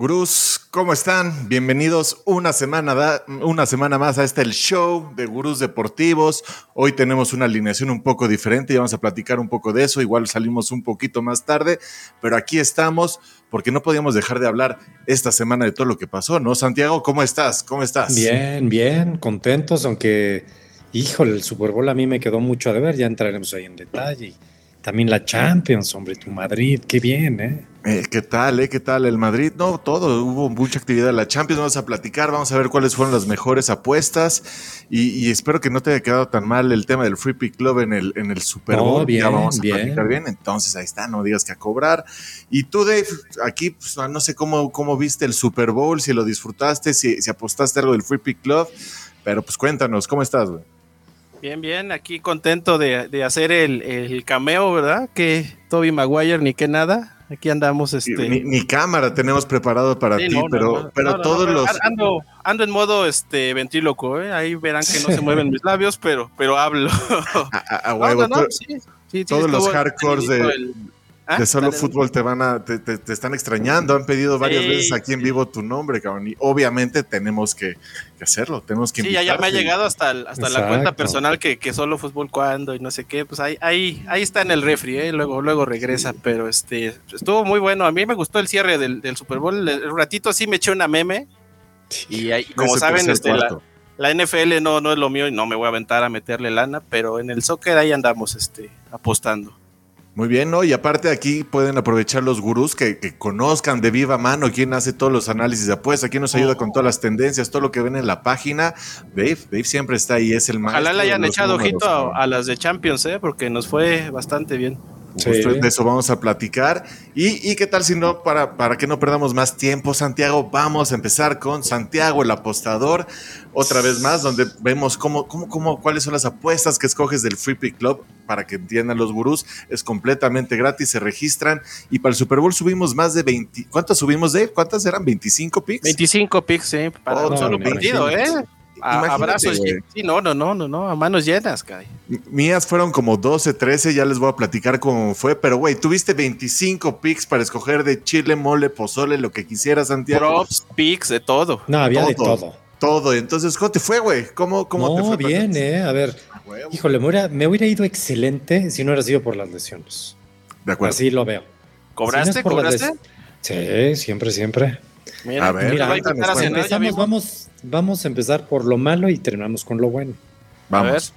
Gurús, ¿cómo están? Bienvenidos una semana, una semana más a este el show de Gurús Deportivos. Hoy tenemos una alineación un poco diferente y vamos a platicar un poco de eso. Igual salimos un poquito más tarde, pero aquí estamos porque no podíamos dejar de hablar esta semana de todo lo que pasó, ¿no? Santiago, ¿cómo estás? ¿Cómo estás? Bien, bien, contentos, aunque, híjole, el Super Bowl a mí me quedó mucho a deber, ya entraremos ahí en detalle. También la Champions, hombre, tu Madrid, qué bien, ¿eh? eh qué tal, eh? ¿Qué tal el Madrid? No, todo, hubo mucha actividad en la Champions, vamos a platicar, vamos a ver cuáles fueron las mejores apuestas y, espero que no te haya quedado tan mal el tema del Free Pick Club en el, en el Super Bowl. bien, ya vamos a platicar bien, entonces ahí está, no digas que a cobrar. Y tú, Dave, aquí pues, no sé cómo, cómo viste el Super Bowl, si lo disfrutaste, si, si apostaste algo del Free Pick Club, pero pues cuéntanos, ¿cómo estás, güey? Bien, bien, aquí contento de, hacer el, cameo, ¿verdad? Que Toby Maguire ni que nada. Aquí andamos, este. Ni, cámara tenemos preparado para ti, pero, pero todos los. Ando, ando en modo este ventríloco, ¿eh? Ahí verán que no se mueven mis labios, pero, pero hablo. A, huevo, todos los hardcores de, ¿Ah? De solo fútbol te van a, te, están extrañando, han pedido varias veces aquí en vivo tu nombre, cabrón, y obviamente tenemos que, hacerlo, tenemos que Sí, ya, me ha llegado hasta, hasta la cuenta personal que, solo fútbol cuando y no sé qué, pues ahí, ahí, ahí está en el refri, ¿eh? luego, luego regresa, pero este, estuvo muy bueno, a mí me gustó el cierre del, Super Bowl, el ratito sí me eché una meme, y ahí, como saben, este, la, NFL no, no es lo mío y no me voy a aventar a meterle lana, pero en el soccer ahí andamos este, apostando. Muy bien, ¿no? Y aparte aquí pueden aprovechar los gurús que, conozcan de viva mano quién hace todos los análisis de apuestas, quién nos ayuda con todas las tendencias, todo lo que ven en la página. Dave, Dave siempre está ahí, es el maestro. Ojalá le hayan echado ojito a, las de Champions, ¿eh? Porque nos fue bastante bien. De eso vamos a platicar. Y, qué tal si no, para, para que no perdamos más tiempo, Santiago, vamos a empezar con Santiago, el apostador, otra vez más, donde vemos cómo, cómo, cómo, cuáles son las apuestas que escoges del Free Pick Club para que entiendan los gurús. Es completamente gratis, se registran. Y para el Super Bowl subimos más de 20. ¿Cuántas subimos, de? ¿Cuántas eran? ¿25 picks? 25 picks, sí, para un solo partido, ¿eh? Abrazos. Sí, no, no, no, no, no, a manos llenas, Kai. Mías fueron como 12, 13, ya les voy a platicar cómo fue, pero güey, tuviste 25 picks para escoger de chile, mole, pozole, lo que quisieras, Santiago. Props, picks, de todo. No, había de todo. Todo. Entonces, ¿cómo te fue, güey? ¿Cómo, cómo te fue? bien, eh. A ver, híjole, me hubiera, me hubiera, ido excelente si no hubiera sido por las lesiones. De acuerdo. Así lo veo. ¿Cobraste? ¿Cobraste? Sí, siempre, siempre. Mira, a ver, mira, empezamos, vamos, vamos a empezar por lo malo y terminamos con lo bueno. Vamos.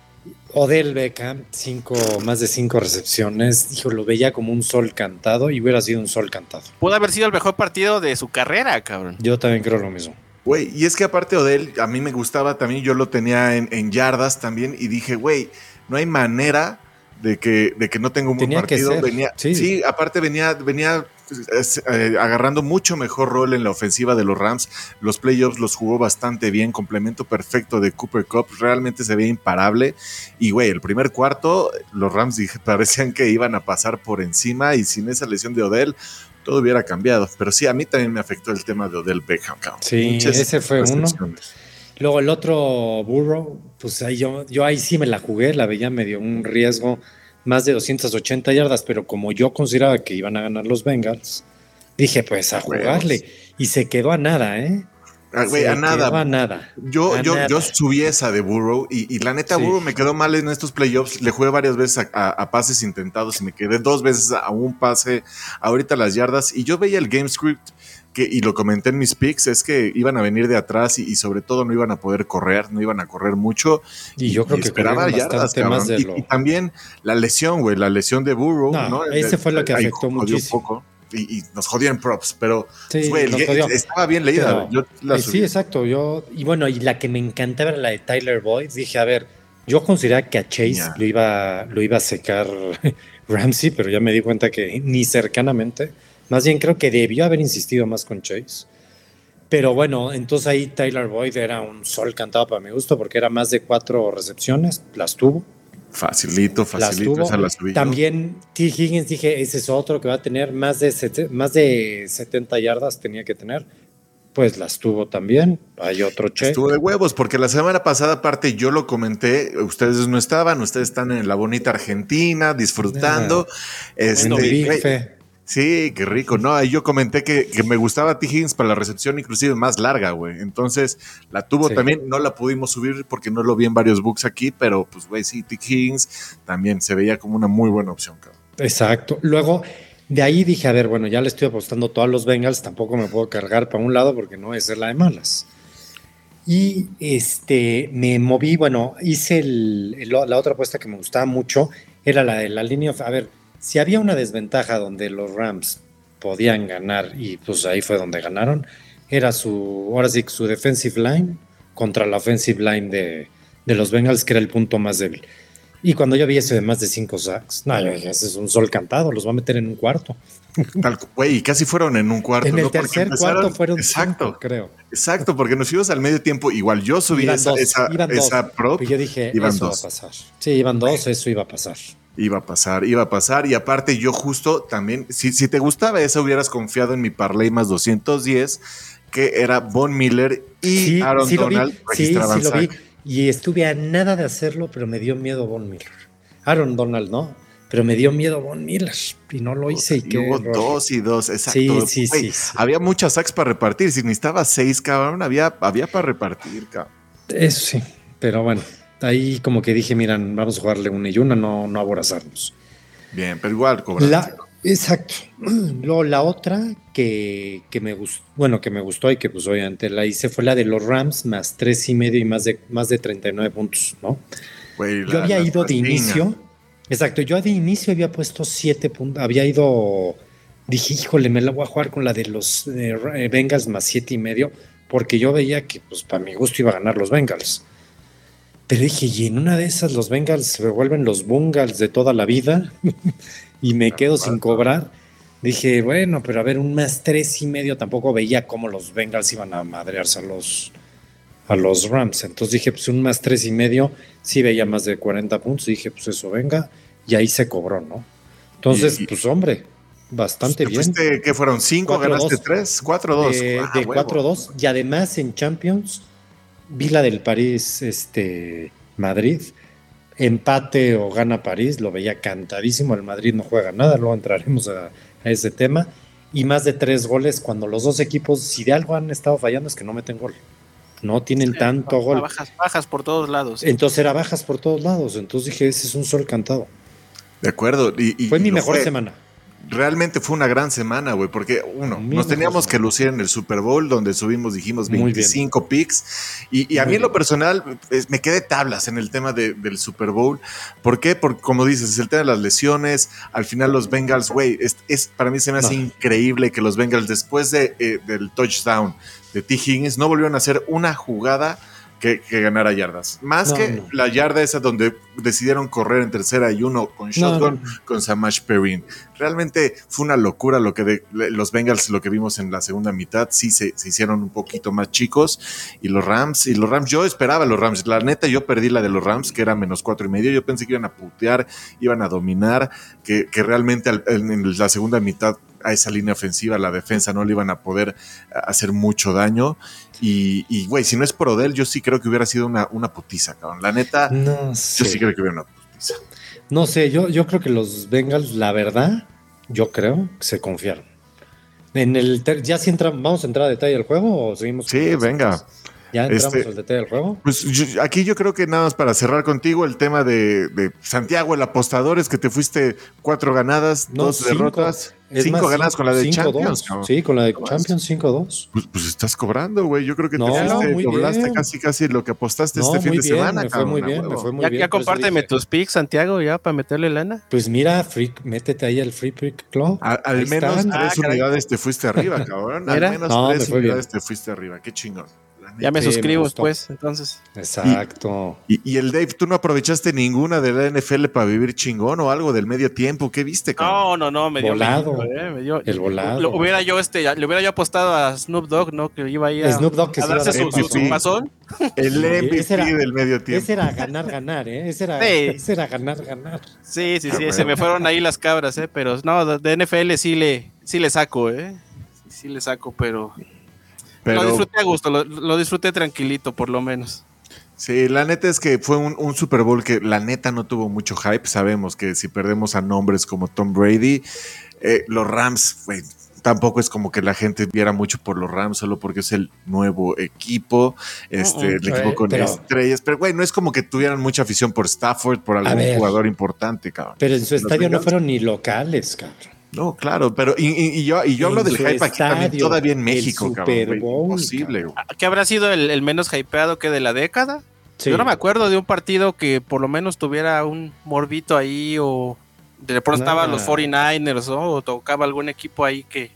Odell Beckham, cinco, más de cinco recepciones. Dijo, lo veía como un sol cantado y hubiera sido un sol cantado. Pudo haber sido el mejor partido de su carrera, cabrón. Yo también creo lo mismo. Güey, y es que aparte Odell, a mí me gustaba también, yo lo tenía en, yardas también y dije, güey, no hay manera de que, de que no tenga un buen partido. Venía, sí. aparte venía, venía eh, agarrando mucho mejor rol en la ofensiva de los Rams. Los playoffs los jugó bastante bien, complemento perfecto de Cooper Cup, realmente se veía imparable. Y güey, el primer cuarto, los Rams parecían que iban a pasar por encima y sin esa lesión de Odell, todo hubiera cambiado. Pero sí, a mí también me afectó el tema de Odell Beckham. Sí, ese fue uno. Luego el otro Burrow, pues ahí yo, yo ahí sí me la jugué, la veía medio un riesgo más de 280 yardas, pero como yo consideraba que iban a ganar los Bengals, dije pues a jugarle. Y se quedó a nada, ¿eh? Ah, a nada. A nada. Yo, yo, yo subí esa de Burrow y, la neta, Burrow me quedó mal en estos playoffs. Le jugué varias veces a, pases intentados y me quedé dos veces a un pase, ahorita las yardas. Y yo veía el game script que, y lo comenté en mis picks, es que iban a venir de atrás y, sobre todo no iban a poder correr, no iban a correr mucho. Y, yo creo que esperaba yardas, más de y, también la lesión, güey, la lesión de Burrow, ¿no? Ese fue lo que afectó muchísimo. Poco, y, nos jodían props, pero estaba bien leída. Eh, sí, exacto. Yo, y bueno, y la que me encantaba era la de Tyler Boyd. Dije, a ver, yo consideraba que a Chase lo, iba, lo iba a secar Ramsey, pero ya me di cuenta que ni cercanamente. Más bien creo que debió haber insistido más con Chase. Pero bueno, entonces ahí Tyler Boyd era un sol cantado para mi gusto porque era más de cuatro recepciones, las tuvo. Facilito, facilito, También T. Higgins dije, ese es otro que va a tener más de, más de 70 yardas, tenía que tener. Pues las tuvo también. Hay otro che. Estuvo de huevos, porque la semana pasada, aparte, yo lo comenté, ustedes no estaban, ustedes están en la bonita Argentina, disfrutando. este, Sí, qué rico. No, yo comenté que, me gustaba T. Higgins para la recepción inclusive más larga, güey. Entonces la tuvo también, no la pudimos subir porque no lo vi en varios books aquí, pero pues, güey, sí, T. Higgins también se veía como una muy buena opción, cabrón. Exacto. Luego, de ahí dije, a ver, bueno, ya le estoy apostando todos los Bengals, tampoco me puedo cargar para un lado porque no ser la de malas. Y este, me moví, bueno, hice la otra apuesta que me gustaba mucho, era la de la línea, a ver, si había una desventaja donde los Rams podían ganar y pues ahí fue donde ganaron, era su, ahora sí, su defensive line contra la offensive line de, de los Bengals, que era el punto más débil. Y cuando yo vi ese de más de cinco sacks, no, ese es un sol cantado, los va a meter en un cuarto. Güey, casi fueron en un cuarto. En el tercer cuarto fueron exacto, creo. Exacto, porque nos fuimos al medio tiempo. Igual yo subí esa, esa, esa prop. Y yo dije, iban eso dos. va a pasar. Sí, iban dos, eso iba a pasar. Iba a pasar, iba a pasar. Y aparte, yo justo también, si, si te gustaba esa, hubieras confiado en mi parlay más 210, que era Von Miller y Aaron Donald. Sí, sí, lo vi. Y estuve a nada de hacerlo, pero me dio miedo Von Miller. Aaron Donald, ¿no? Pero me dio miedo Von Miller y no lo hice. Y, hubo dos y dos, exacto. Sí, sí, sí, Había muchas sacks para repartir. Si necesitaba seis, cabrón, había, había para repartir, cabrón. Eso sí, pero bueno, ahí como que dije, miran, vamos a jugarle una y una, no, no aborazarnos. Bien, pero igual cobramos. Exacto. Luego la otra que, me gustó, bueno, que me gustó y que pues obviamente la hice fue la de los Rams más tres y medio y más de más de 39 puntos, ¿no? yo había ido de inicio, exacto, yo de inicio había puesto siete puntos, había ido, dije, híjole, me la voy a jugar con la de los eh, Bengals más siete y medio, porque yo veía que pues para mi gusto iba a ganar los Bengals. Pero dije, y en una de esas los Bengals se vuelven los Bungals de toda la vida. y me quedo sin cobrar. Dije, bueno, pero a ver, un más tres y medio tampoco veía cómo los Bengals iban a madrearse a los, a los Rams. Entonces dije, pues un más tres y medio, sí veía más de 40 puntos. Dije, pues eso venga, y ahí se cobró, ¿no? Entonces, pues hombre, bastante bien. ¿Qué fueron? ¿Cinco? ¿Ganaste tres? ¿Cuatro, dos? De, ah, cuatro, dos. Y además en Champions, vi la del París, este, Madrid empate o gana París, lo veía cantadísimo, el Madrid no juega nada, luego entraremos a, ese tema, y más de tres goles cuando los dos equipos, si de algo han estado fallando es que no meten gol, no tienen tanto gol. Bajas, bajas por todos lados. Entonces era bajas por todos lados, entonces dije, ese es un sol cantado. De acuerdo. Y, Fue mi mejor semana realmente fue una gran semana, güey, porque uno, nos teníamos que lucir en el Super Bowl, donde subimos, dijimos, 25 picks. Y, a mí en lo personal me quedé tablas en el tema del Super Bowl. ¿Por qué? Porque, como dices, es el tema de las lesiones. Al final, los Bengals, güey, es, para mí se me hace increíble que los Bengals, después de, eh, del touchdown de T. Higgins, no volvieron a hacer una jugada que, ganara yardas. Más que la yarda esa donde decidieron correr en tercera y uno con shotgun con Samash Perrin. Realmente fue una locura lo que de, los Bengals, lo que vimos en la segunda mitad, sí se, hicieron un poquito más chicos. Y los Rams, y los Rams, yo esperaba los Rams. La neta, yo perdí la de los Rams, que era menos cuatro y medio. Yo pensé que iban a putear, iban a dominar, que, que realmente en la segunda mitad a esa línea ofensiva, la defensa no le iban a poder hacer mucho daño. Y, güey, si no es por Odell, yo sí creo que hubiera sido una, una putiza, cabrón. La neta, yo sí creo que hubiera una putiza. No sé, yo, yo creo que los Bengals, la verdad, yo creo que se confiaron. En el ya si entramos, vamos a entrar a detalle del juego o seguimos. Sí, venga. ¿Ya entramos este, al detalle del juego? Pues aquí yo creo que nada más para cerrar contigo el tema de, Santiago, el apostador, es que te fuiste cuatro ganadas, dos derrotas, cinco ganadas con la de Champions. Sí, con la de Champions 5-2. Pues, pues, estás cobrando, güey. Yo creo que te doblaste casi casi lo que apostaste este fin de semana. Me fue muy bien, me fue muy ya, bien. Ya compárteme tus picks, Santiago, ya para meterle lana. Pues mira, métete ahí al Free Pick Club. al menos tres ah, unidades te fuiste arriba, cabrón. Al menos tres unidades te fuiste arriba. Qué chingón. Ya me suscribo después, entonces. Exacto. Y, el Dave, ¿tú no aprovechaste ninguna de la NFL para vivir chingón o algo del medio tiempo? ¿Qué viste? No, no, no, me dio volado. Eh, el volado. Lo, hubiera yo este, le hubiera yo apostado a Snoop Dogg, ¿no? Que iba ahí a, Snoop Dogg que a darse su, su, pasón. El MVP del medio tiempo. Ese era ganar, ganar, ¿eh? Ese era, ese era ganar, ganar. Sí, sí, sí, se me fueron ahí las cabras, ¿eh? Pero no, de NFL sí le, sí le saco, ¿eh? Sí le saco, pero lo disfruté a gusto, lo, disfruté tranquilito, por lo menos. Sí, la neta es que fue un, Super Bowl que la neta no tuvo mucho hype. Sabemos que si perdemos a nombres como Tom Brady, eh, los Rams, tampoco es como que la gente viera mucho por los Rams solo porque es el nuevo equipo, este, el equipo con estrellas. Pero, güey, no es como que tuvieran mucha afición por Stafford, por algún jugador importante, cabrón. Pero en su estadio no fueron ni locales, cabrón. No, claro, pero y, yo, y yo hablo del hype aquí también todavía en México, cabrón. Imposible. ¿Qué habrá sido el, menos hypeado que de la década? Yo no me acuerdo de un partido que por lo menos tuviera un morbito ahí o de pronto estaban los 49ers o tocaba algún equipo ahí que,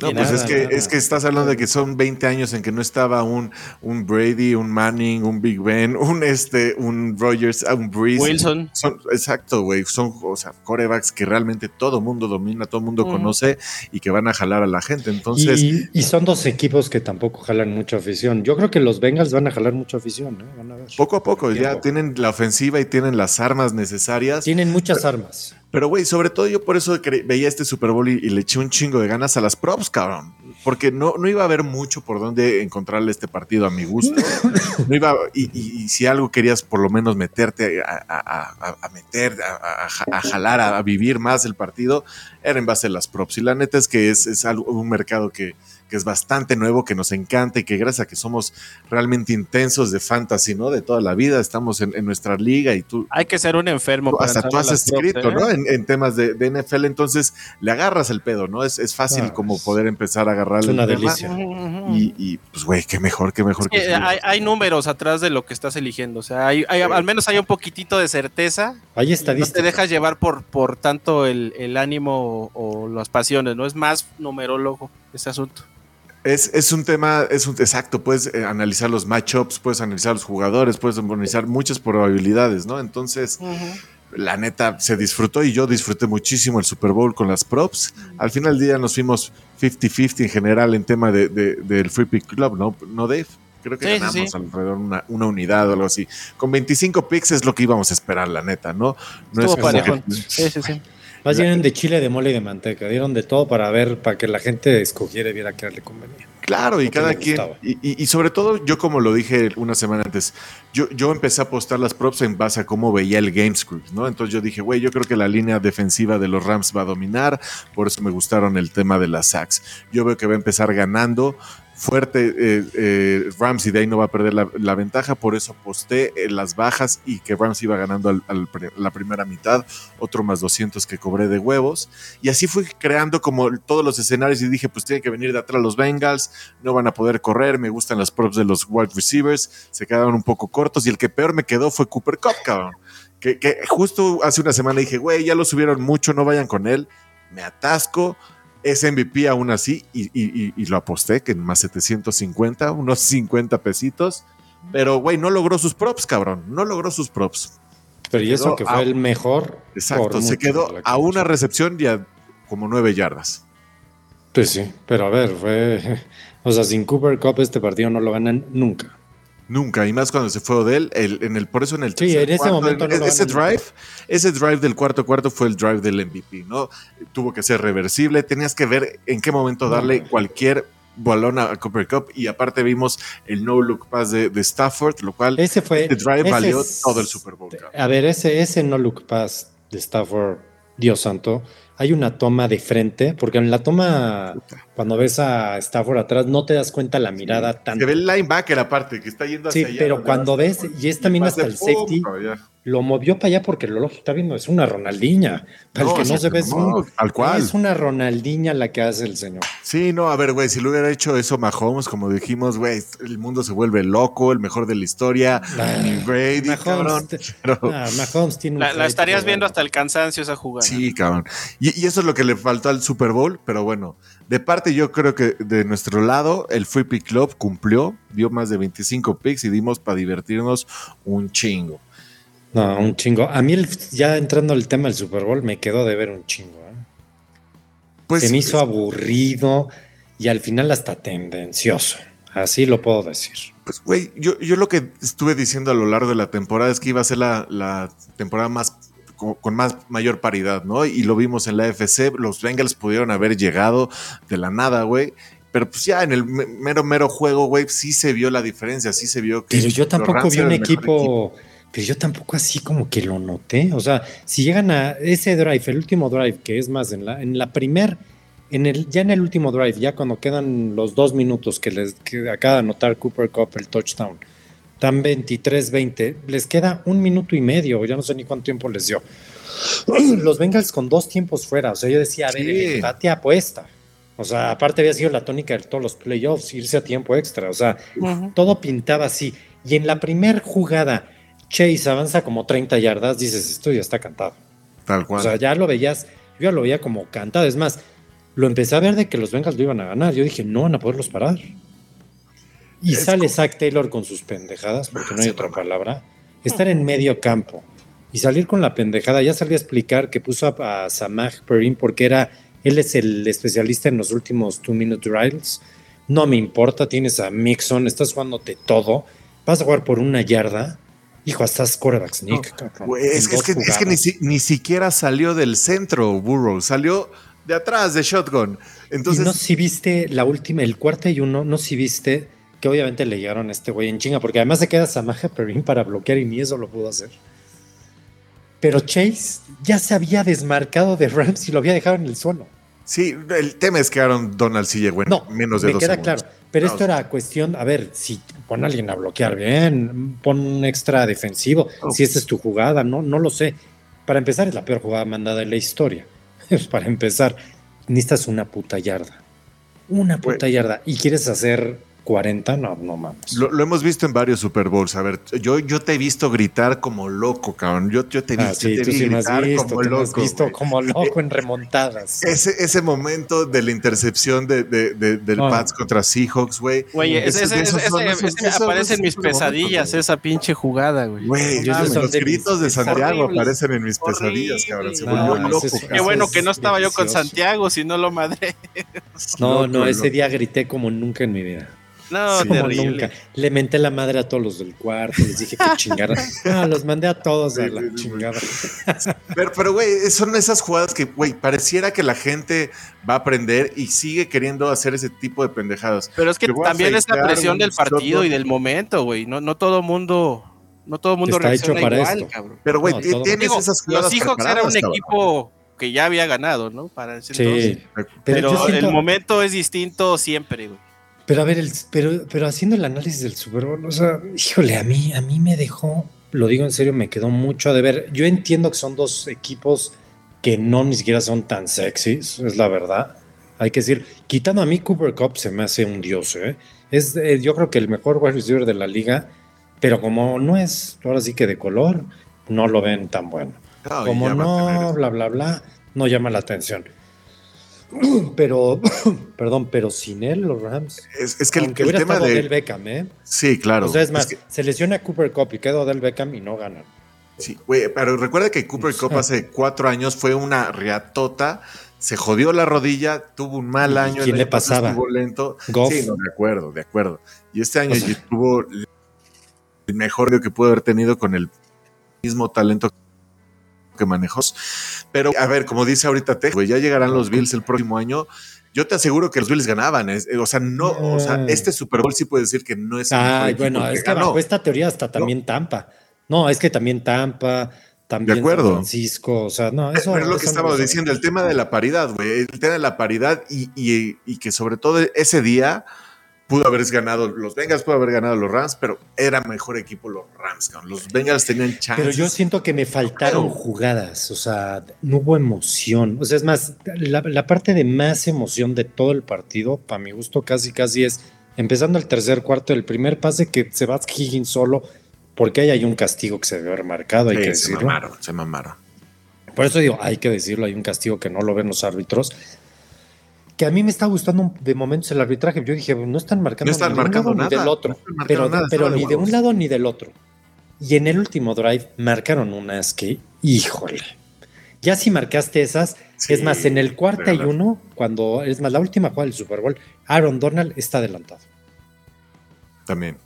no, pues es que, es que estás hablando de que son 20 años en que no estaba un, un Brady, un Manning, un Big Ben, un este, un Rogers, un Breeze. Wilson. Son, exacto, güey. Son, o sea, corebacks que realmente todo mundo domina, todo mundo conoce y que van a jalar a la gente. Entonces. Y, son dos equipos que tampoco jalan mucha afición. Yo creo que los Bengals van a jalar mucha afición, ¿eh? Van a ver. Poco a poco, ya tienen la ofensiva y tienen las armas necesarias. Tienen muchas armas. Pero, güey, sobre todo yo por eso veía este Super Bowl y, le eché un chingo de ganas a las props, cabrón. Porque no, no iba a haber mucho por dónde encontrarle este partido a mi gusto. No iba, y, si algo querías por lo menos meterte a, meter, a, jalar, a, vivir más el partido, era en base a las props. Y la neta es que es, es algo, un mercado que, que es bastante nuevo, que nos encanta y que gracias a que somos realmente intensos de fantasy, ¿no? De toda la vida, estamos en, nuestra liga y tú... Hay que ser un enfermo. hasta tú has escrito, ¿no? ¿eh? En, temas de, NFL, entonces le agarras el pedo, ¿no? Es, es fácil como poder empezar a agarrar es una delicia. Y, pues, güey, qué mejor, qué mejor. que, hay, números atrás de lo que estás eligiendo, o sea, hay, al menos hay un poquitito de certeza. Hay estadísticas. No te dejas llevar por, por tanto el, ánimo o, o las pasiones, ¿no? Es más numerólogo ese asunto. Es, un tema, es un exacto, puedes eh, analizar los matchups, puedes analizar los jugadores, puedes analizar muchas probabilidades, ¿no? Entonces, la neta, se disfrutó y yo disfruté muchísimo el Super Bowl con las props. Al final del día nos fuimos 50-50 en general en tema de, del Free Pick Club, ¿no? ¿No, Dave? Creo que ganamos alrededor una, una unidad o algo así. Con 25 picks es lo que íbamos a esperar, la neta, ¿no? No es como que, sí, sí, sí. Más dieron de chile, de mole y de manteca. Dieron de todo para ver, para que la gente escogiera y viera qué le convenía. Claro, y cada quien. Y, sobre todo, yo como lo dije una semana antes, yo, yo empecé a apostar las props en base a cómo veía el game script, ¿no? Entonces yo dije, güey, yo creo que la línea defensiva de los Rams va a dominar, por eso me gustaron el tema de las sacks. Yo veo que va a empezar ganando fuerte eh, eh, Ramsey de ahí no va a perder la, ventaja, por eso aposté las bajas y que Ramsey iba ganando al, la primera mitad, otro más 200 que cobré de huevos, y así fui creando como todos los escenarios y dije, pues tienen que venir de atrás los Bengals, no van a poder correr, me gustan las props de los wide receivers, se quedaron un poco cortos y el que peor me quedó fue Cooper Cup, cabrón. Que, que justo hace una semana dije, güey, ya lo subieron mucho, no vayan con él, me atasco, es MVP aún así y, lo aposté que en más 750, unos 50 pesitos. Pero, güey, no logró sus props, cabrón. No logró sus props. Pero y eso que fue el mejor. Exacto, se quedó a una recepción y a como nueve yardas. Pues sí, pero a ver, fue. O sea, sin Cooper Cup este partido no lo ganan nunca. Nunca, y más cuando se fue Odell, el, en el, por eso en el sí, en ese momento ese drive, ese drive del cuarto cuarto fue el drive del MVP, ¿no? Tuvo que ser reversible, tenías que ver en qué momento darle cualquier balón a Cooper Cup y aparte vimos el no look pass de, Stafford, lo cual ese fue ese drive valió todo el Super Bowl. A ver, ese, ese no look pass de Stafford, Dios santo, hay una toma de frente, porque en la toma, cuando ves a Stafford atrás, no te das cuenta la mirada tan. Se ve el linebacker aparte, que está yendo hacia sí, pero cuando ves, y es también hasta el safety, lo movió para allá porque lo lógico está viendo, es una Ronaldinha. Para el que no se ve, es, al cual. es una Ronaldinha la que hace el señor. Sí, no, a ver, güey, si lo hubiera hecho eso Mahomes, como dijimos, güey, el mundo se vuelve loco, el mejor de la historia. Brady, Mahomes, Mahomes tiene la, la, estarías viendo hasta el cansancio esa jugada. Sí, cabrón. Y, y, eso es lo que le faltó al Super Bowl, pero bueno, de parte yo creo que de nuestro lado, el Free Pick Club cumplió, dio más de 25 picks y dimos para divertirnos un chingo. No, un chingo. A mí, ya entrando al tema del Super Bowl, me quedó de ver un chingo. ¿eh? Pues, Se me hizo aburrido y al final hasta tendencioso. Así lo puedo decir. Pues, güey, yo, yo lo que estuve diciendo a lo largo de la temporada es que iba a ser la, la temporada más con, más mayor paridad, ¿no? Y lo vimos en la FC, los Bengals pudieron haber llegado de la nada, güey, pero pues ya en el mero, mero juego, güey, sí se vio la diferencia, sí se vio que. Pero yo tampoco vi un equipo, pero yo tampoco así como que lo noté. O sea, si llegan a ese drive, el último drive, que es más, en la, en la primer, en el, ya en el último drive, ya cuando quedan los dos minutos que les acaba de anotar Cooper Cup el touchdown, están 23-20, les queda un minuto y medio, ya no sé ni cuánto tiempo les dio. Los Bengals con dos tiempos fuera, o sea, yo decía, a ver, sí. apuesta. O sea, aparte había sido la tónica de todos los playoffs, irse a tiempo extra. O sea, todo pintaba así. Y en la primera jugada, Chase avanza como 30 yardas, dices, esto ya está cantado. Tal cual. O sea, ya lo veías, yo ya lo veía como cantado. Es más, lo empecé a ver de que los Bengals lo iban a ganar. Yo dije, no van a poderlos parar. Y sale Zach Taylor con sus pendejadas, porque no hay otra palabra. Estar en medio campo y salir con la pendejada. Ya salí a explicar que puso a, a Samaj Perrin porque era él es el especialista en los últimos two minute drives. No me importa, tienes a Mixon, estás jugándote todo. Vas a jugar por una yarda. Hijo, estás quarterback sneak. es, que, ni, siquiera salió del centro, Burrow. Salió de atrás, de shotgun. Entonces. no si viste la última, el cuarto y uno, no si viste que obviamente le llegaron a este güey en chinga, porque además se queda Samaje Perrin para bloquear y ni eso lo pudo hacer. Pero Chase ya se había desmarcado de Rams y lo había dejado en el suelo. Sí, el tema es que Aaron Donald sí llegó en menos de me queda claro. Pero esto era cuestión, a ver, si pon a alguien a bloquear bien, pon un extra defensivo, oh. si esta es tu jugada, no, no lo sé. Para empezar, es la peor jugada mandada en la historia. Para empezar, necesitas una puta yarda. Una puta yarda. Y quieres hacer 40, no, no mames. Lo, hemos visto en varios Super Bowls. A ver, yo, yo te he visto gritar como loco, cabrón. Yo, yo te he ah, visto, gritar como loco. visto como loco en remontadas. Ese, ese momento de la intercepción de, de, del ah. Pats contra Seahawks, güey. Güey, ese, ese, ese, aparece en mis pesadillas, esa pinche jugada, güey. Güey, los gritos de Santiago aparecen en mis pesadillas, cabrón. Se volvió loco. Qué bueno que no estaba yo con Santiago, si no lo madré. No, no, ese día grité como nunca en mi vida. No, Nunca. Le menté la madre a todos los del cuarto, les dije que chingara. No, los mandé a todos a la chingada. Pero, güey, son esas jugadas que, güey, pareciera que la gente va a aprender y sigue queriendo hacer ese tipo de pendejadas. Pero es que también es la presión del partido y del momento, güey. No, no todo mundo. No todo mundo Está hecho para igual, cabrón. Pero, güey, tienes esas jugadas. Los hijos eran un equipo que ya había ganado, ¿no? Para ese sí, Pero, el momento es distinto siempre, güey. Pero a ver, el, pero, pero haciendo el análisis del Super Bowl, o sea, híjole, a mí, a mí me dejó, lo digo en serio, me quedó mucho de ver. Yo entiendo que son dos equipos que no ni siquiera son tan sexys, es la verdad. Hay que decir, quitando a mí, Cooper Cup se me hace un dios, ¿eh? Es, eh, yo creo que el mejor wide receiver de la liga, pero como no es, ahora sí que de color, no lo ven tan bueno. como no, bla, bla, bla, no llama la atención. Pero, perdón, pero sin él, los Rams. Es, que el, tema de. Del Beckham, ¿eh? Sí, claro. O sea, es más, se lesiona Cooper Cup y queda Del Beckham y no ganan. Sí, güey, pero recuerda que Cooper Cup hace cuatro años fue una riatota, se jodió la rodilla, tuvo un mal año. ¿Quién le pasaba? Estuvo lento. Sí, no, de acuerdo, de acuerdo. Y este año tuvo el mejor que pudo haber tenido con el mismo talento que manejó. Pero, a ver, como dice ahorita Tejo, ya llegarán los Bills el próximo año. Yo te aseguro que los Bills ganaban. o sea, no, o sea, este Super Bowl sí puede decir que no es. Ay, bueno, es que bajo esta teoría hasta también Tampa. No, es que también Tampa, también de San Francisco, o sea, no, eso. Pero es lo que estamos diciendo, el tema de la paridad, güey, el tema de la paridad y, y, y que sobre todo ese día pudo haber ganado los Bengals, pudo haber ganado los Rams, pero era mejor equipo los Rams. Los Bengals tenían chance. Pero yo siento que me faltaron jugadas, o sea, no hubo emoción. O sea, es más, la, parte de más emoción de todo el partido, para mi gusto, casi casi es empezando el tercer cuarto, el primer pase que se va Higgins solo, porque ahí hay un castigo que se debe haber marcado, hay que decirlo. Se mamaron, se mamaron. Por eso digo, hay que decirlo, hay un castigo que no lo ven los árbitros que a mí me está gustando de momentos el arbitraje. Yo dije, no están marcando, ni, marcando un lado, ni del otro, pero, pero ni de un lado ni del otro. Y en el último drive marcaron unas que, híjole, ya si marcaste esas, es más, en el cuarto y uno, cuando es más, la última jugada del Super Bowl, Aaron Donald está adelantado. También.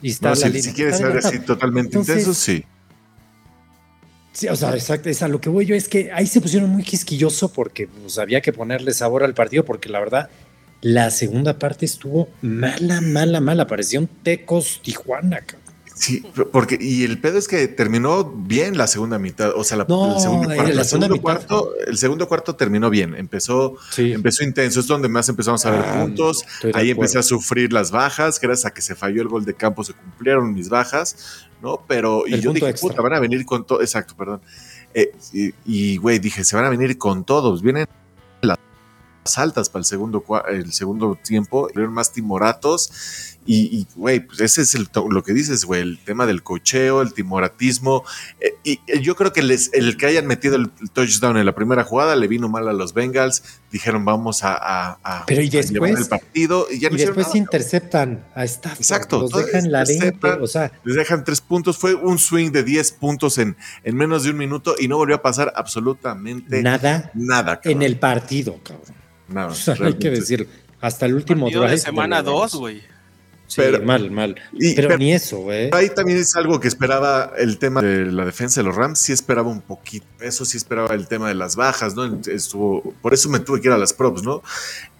Y está si, si, quieres ser así totalmente intenso, sí. Sí, o sea, exacto, es a lo que voy yo, es que ahí se pusieron muy quisquilloso porque pues, había que ponerle sabor al partido, porque la verdad La segunda parte estuvo mala, mala, mala. Parecía un Tecos Tijuana, cabrón. Sí, porque y el pedo es que terminó bien la segunda mitad, o sea, la, el segundo cuarto, el segundo cuarto, el segundo cuarto terminó bien, empezó, empezó intenso, es donde más empezamos a ver ah, puntos, ahí empecé a sufrir las bajas, gracias a que se falló el gol de campo se cumplieron mis bajas, ¿no? Pero y yo dije, puta, van a venir con todo, exacto, perdón. Eh, y güey, dije, se van a venir con todos, vienen las altas para el segundo, el segundo tiempo, vienen más timoratos y, güey, pues ese es lo que dices, güey, el tema del cocheo, el timoratismo. Eh, y eh, yo creo que les, el que hayan metido el, touchdown en la primera jugada le vino mal a los Bengals. Dijeron, vamos a, Pero y después, el partido. Y, ya después interceptan a Stafford. Exacto. Los dejan la 20, o sea. Les dejan tres puntos. Fue un swing de 10 puntos en, en menos de un minuto y no volvió a pasar absolutamente nada. Nada, En el partido, cabrón. Nada. hay que decir, hasta el último drive. de semana 2, güey pero, mal, mal. pero, ni eso, güey. Ahí también es algo que esperaba el tema de la defensa de los Rams. Sí esperaba un poquito. Eso sí esperaba el tema de las bajas, ¿no? Estuvo, por eso me tuve que ir a las props, ¿no?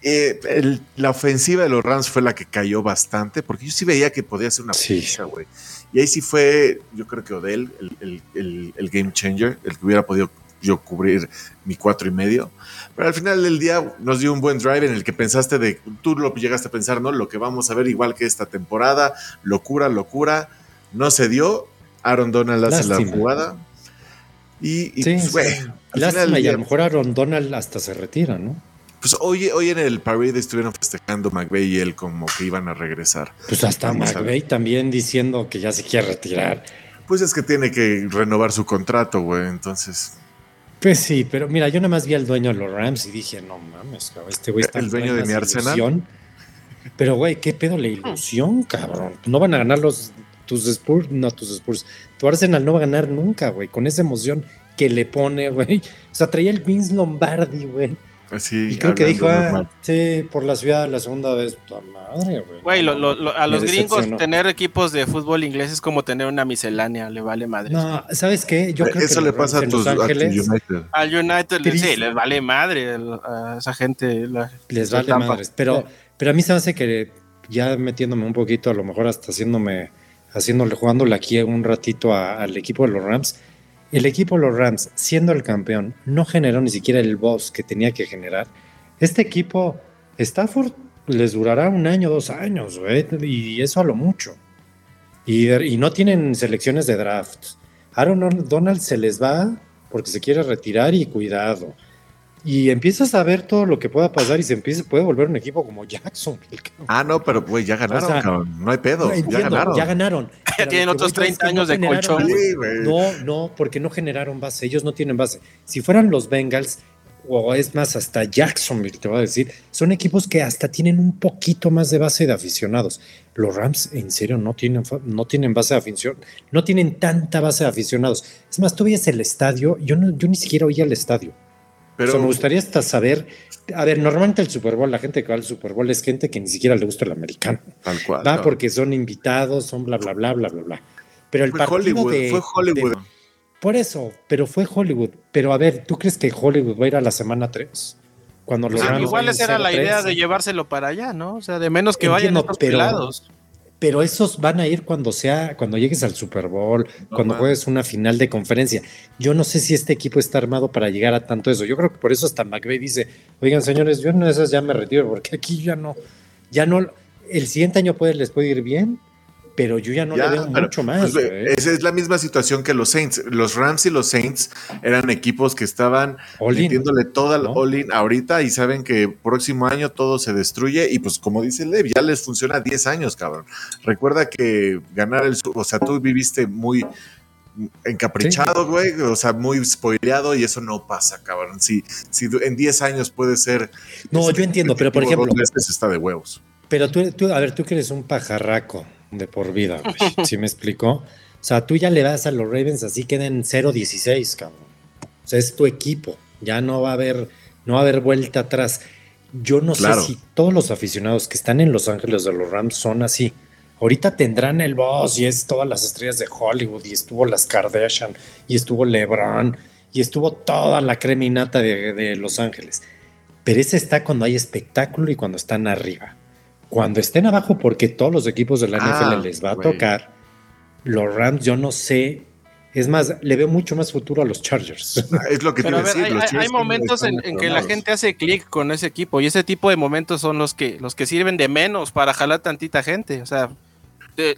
Eh, la ofensiva de los Rams fue la que cayó bastante, porque yo sí veía que podía ser una sí. güey. Y ahí sí fue, yo creo que Odell, el, el, el game changer, el que hubiera podido yo cubrir mi cuatro y medio. Pero al final del día nos dio un buen drive en el que pensaste de, tú lo llegaste a pensar, ¿no? Lo que vamos a ver igual que esta temporada, locura, locura, no se dio, Aaron Donald hace la jugada. Y, sí, pues, Lástima, y a lo mejor Aaron Donald hasta se retira, ¿no? Pues hoy, hoy en el parade estuvieron festejando McVeigh y él como que iban a regresar. Pues hasta McVeigh también diciendo que ya se quiere retirar. Pues es que tiene que renovar su contrato, güey, entonces... Pues sí, pero mira, yo nada más vi al dueño de los Rams y dije, no mames, cabrón, este güey está el dueño de mi Arsenal. Pero güey, ¿qué pedo la ilusión, cabrón? No van a ganar los tus Spurs, no tus Spurs. Tu Arsenal no va a ganar nunca, güey, con esa emoción que le pone, güey. O sea, traía el Vince Lombardi, güey y creo que dijo, ah, sí, por la ciudad la segunda vez, puta madre, güey. a los gringos tener equipos de fútbol inglés es como tener una miscelánea, le vale madre. No, ¿sabes qué? Yo creo Eso que le pasa a, tus, Ángeles, United. Al United, sí, les vale madre a esa gente. les vale madre, pero, pero a mí se me hace que ya metiéndome un poquito, a lo mejor hasta haciéndome, haciéndole, jugándole aquí un ratito al equipo de los Rams, el equipo los Rams, siendo el campeón, no generó ni siquiera el boss que tenía que generar. Este equipo, Stafford, les durará un año, dos años, y eso a lo mucho. Y, no tienen selecciones de draft. Aaron Donald se les va porque se quiere retirar y cuidado y empiezas a ver todo lo que pueda pasar y se empieza, puede volver un equipo como Jackson. Ah, no, pero pues ya ganaron, No hay pedo. ya ganaron. Ya ganaron. Ya tienen otros 30 años de colchón. no, no, porque no generaron base. Ellos no tienen base. Si fueran los Bengals, o es más, hasta Jacksonville, te voy a decir, son equipos que hasta tienen un poquito más de base de aficionados. Los Rams, en serio, no tienen, no tienen base de afición, no tienen tanta base de aficionados. Es más, tú veías el estadio, yo, no, yo ni siquiera oía el estadio pero me gustaría hasta saber, a ver, normalmente el Super Bowl, la gente que va al Super Bowl es gente que ni siquiera le gusta el americano. Tal cual. Va porque son invitados, son bla, bla, bla, bla, bla, bla. Pero el fue Hollywood, fue Hollywood. por eso, pero fue Hollywood. Pero a ver, ¿tú crees que Hollywood va a ir a la semana 3? Cuando los igual esa era la idea de llevárselo para allá, ¿no? O sea, de menos que vayan a otros lados pero esos van a ir cuando sea, cuando llegues al Super Bowl, cuando juegues una final de conferencia. Yo no sé si este equipo está armado para llegar a tanto eso. Yo creo que por eso hasta McVeigh dice, oigan señores, yo no esas ya me retiro, porque aquí ya no, ya no, el siguiente año puede, les puede ir bien, pero yo ya no le veo mucho más. Pues, esa es la misma situación que los Saints. Los Rams y los Saints eran equipos que estaban metiéndole toda la all-in ahorita y saben que próximo año todo se destruye y pues como dice Lev, ya les funciona 10 años, cabrón. Recuerda que ganar el... O sea, tú viviste muy encaprichado, güey, o sea, muy spoileado y eso no pasa, cabrón. Si, si en 10 años puede ser... No, yo entiendo, pero por ejemplo... Este está de huevos. Pero tú, tú, a ver, tú que eres un pajarraco de por vida, güey. ¿Sí me explicó? O sea, tú ya le das a los Ravens así queden 0-16, cabrón. O sea, es tu equipo. Ya no va a haber, no va a haber vuelta atrás. Yo no sé si todos los aficionados que están en Los Ángeles de los Rams son así. Ahorita tendrán el boss y es todas las estrellas de Hollywood y estuvo las Kardashian y estuvo LeBron y estuvo toda la creminata de, de Los Ángeles Pero ese está cuando hay espectáculo y cuando están arriba. Cuando estén abajo, porque todos los equipos de la NFL ah, les va a tocar, los Rams, yo no sé. Es más, le veo mucho más futuro a los Chargers. Es lo que Pero hay, momentos en, que la gente hace clic con ese equipo y ese tipo de momentos son los que, los que sirven de menos para jalar tantita gente. O sea,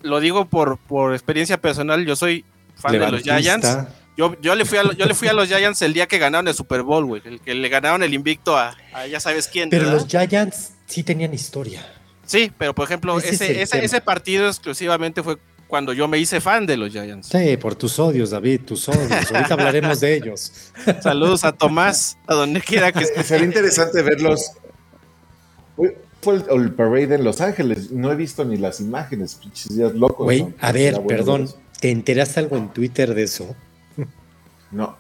lo digo por, por experiencia personal, yo soy fan de los Giants. Yo, yo, le fui a, yo le fui a los Giants el día que ganaron el Super Bowl, güey. El que le ganaron el invicto a, ya sabes quién. Pero los Giants sí tenían historia. Sí, pero por ejemplo, ese, ese, ese, partido exclusivamente fue cuando yo me hice fan de los Giants. Sí, por tus odios, David, tus odios. Ahorita hablaremos de ellos. Saludos a Tomás, a donde quiera que esté. Sería interesante verlos fue el, parade en Los Ángeles. No he visto ni las imágenes, pinches días locos. Güey, a ver, perdón, ¿te enteraste algo en Twitter de eso? No.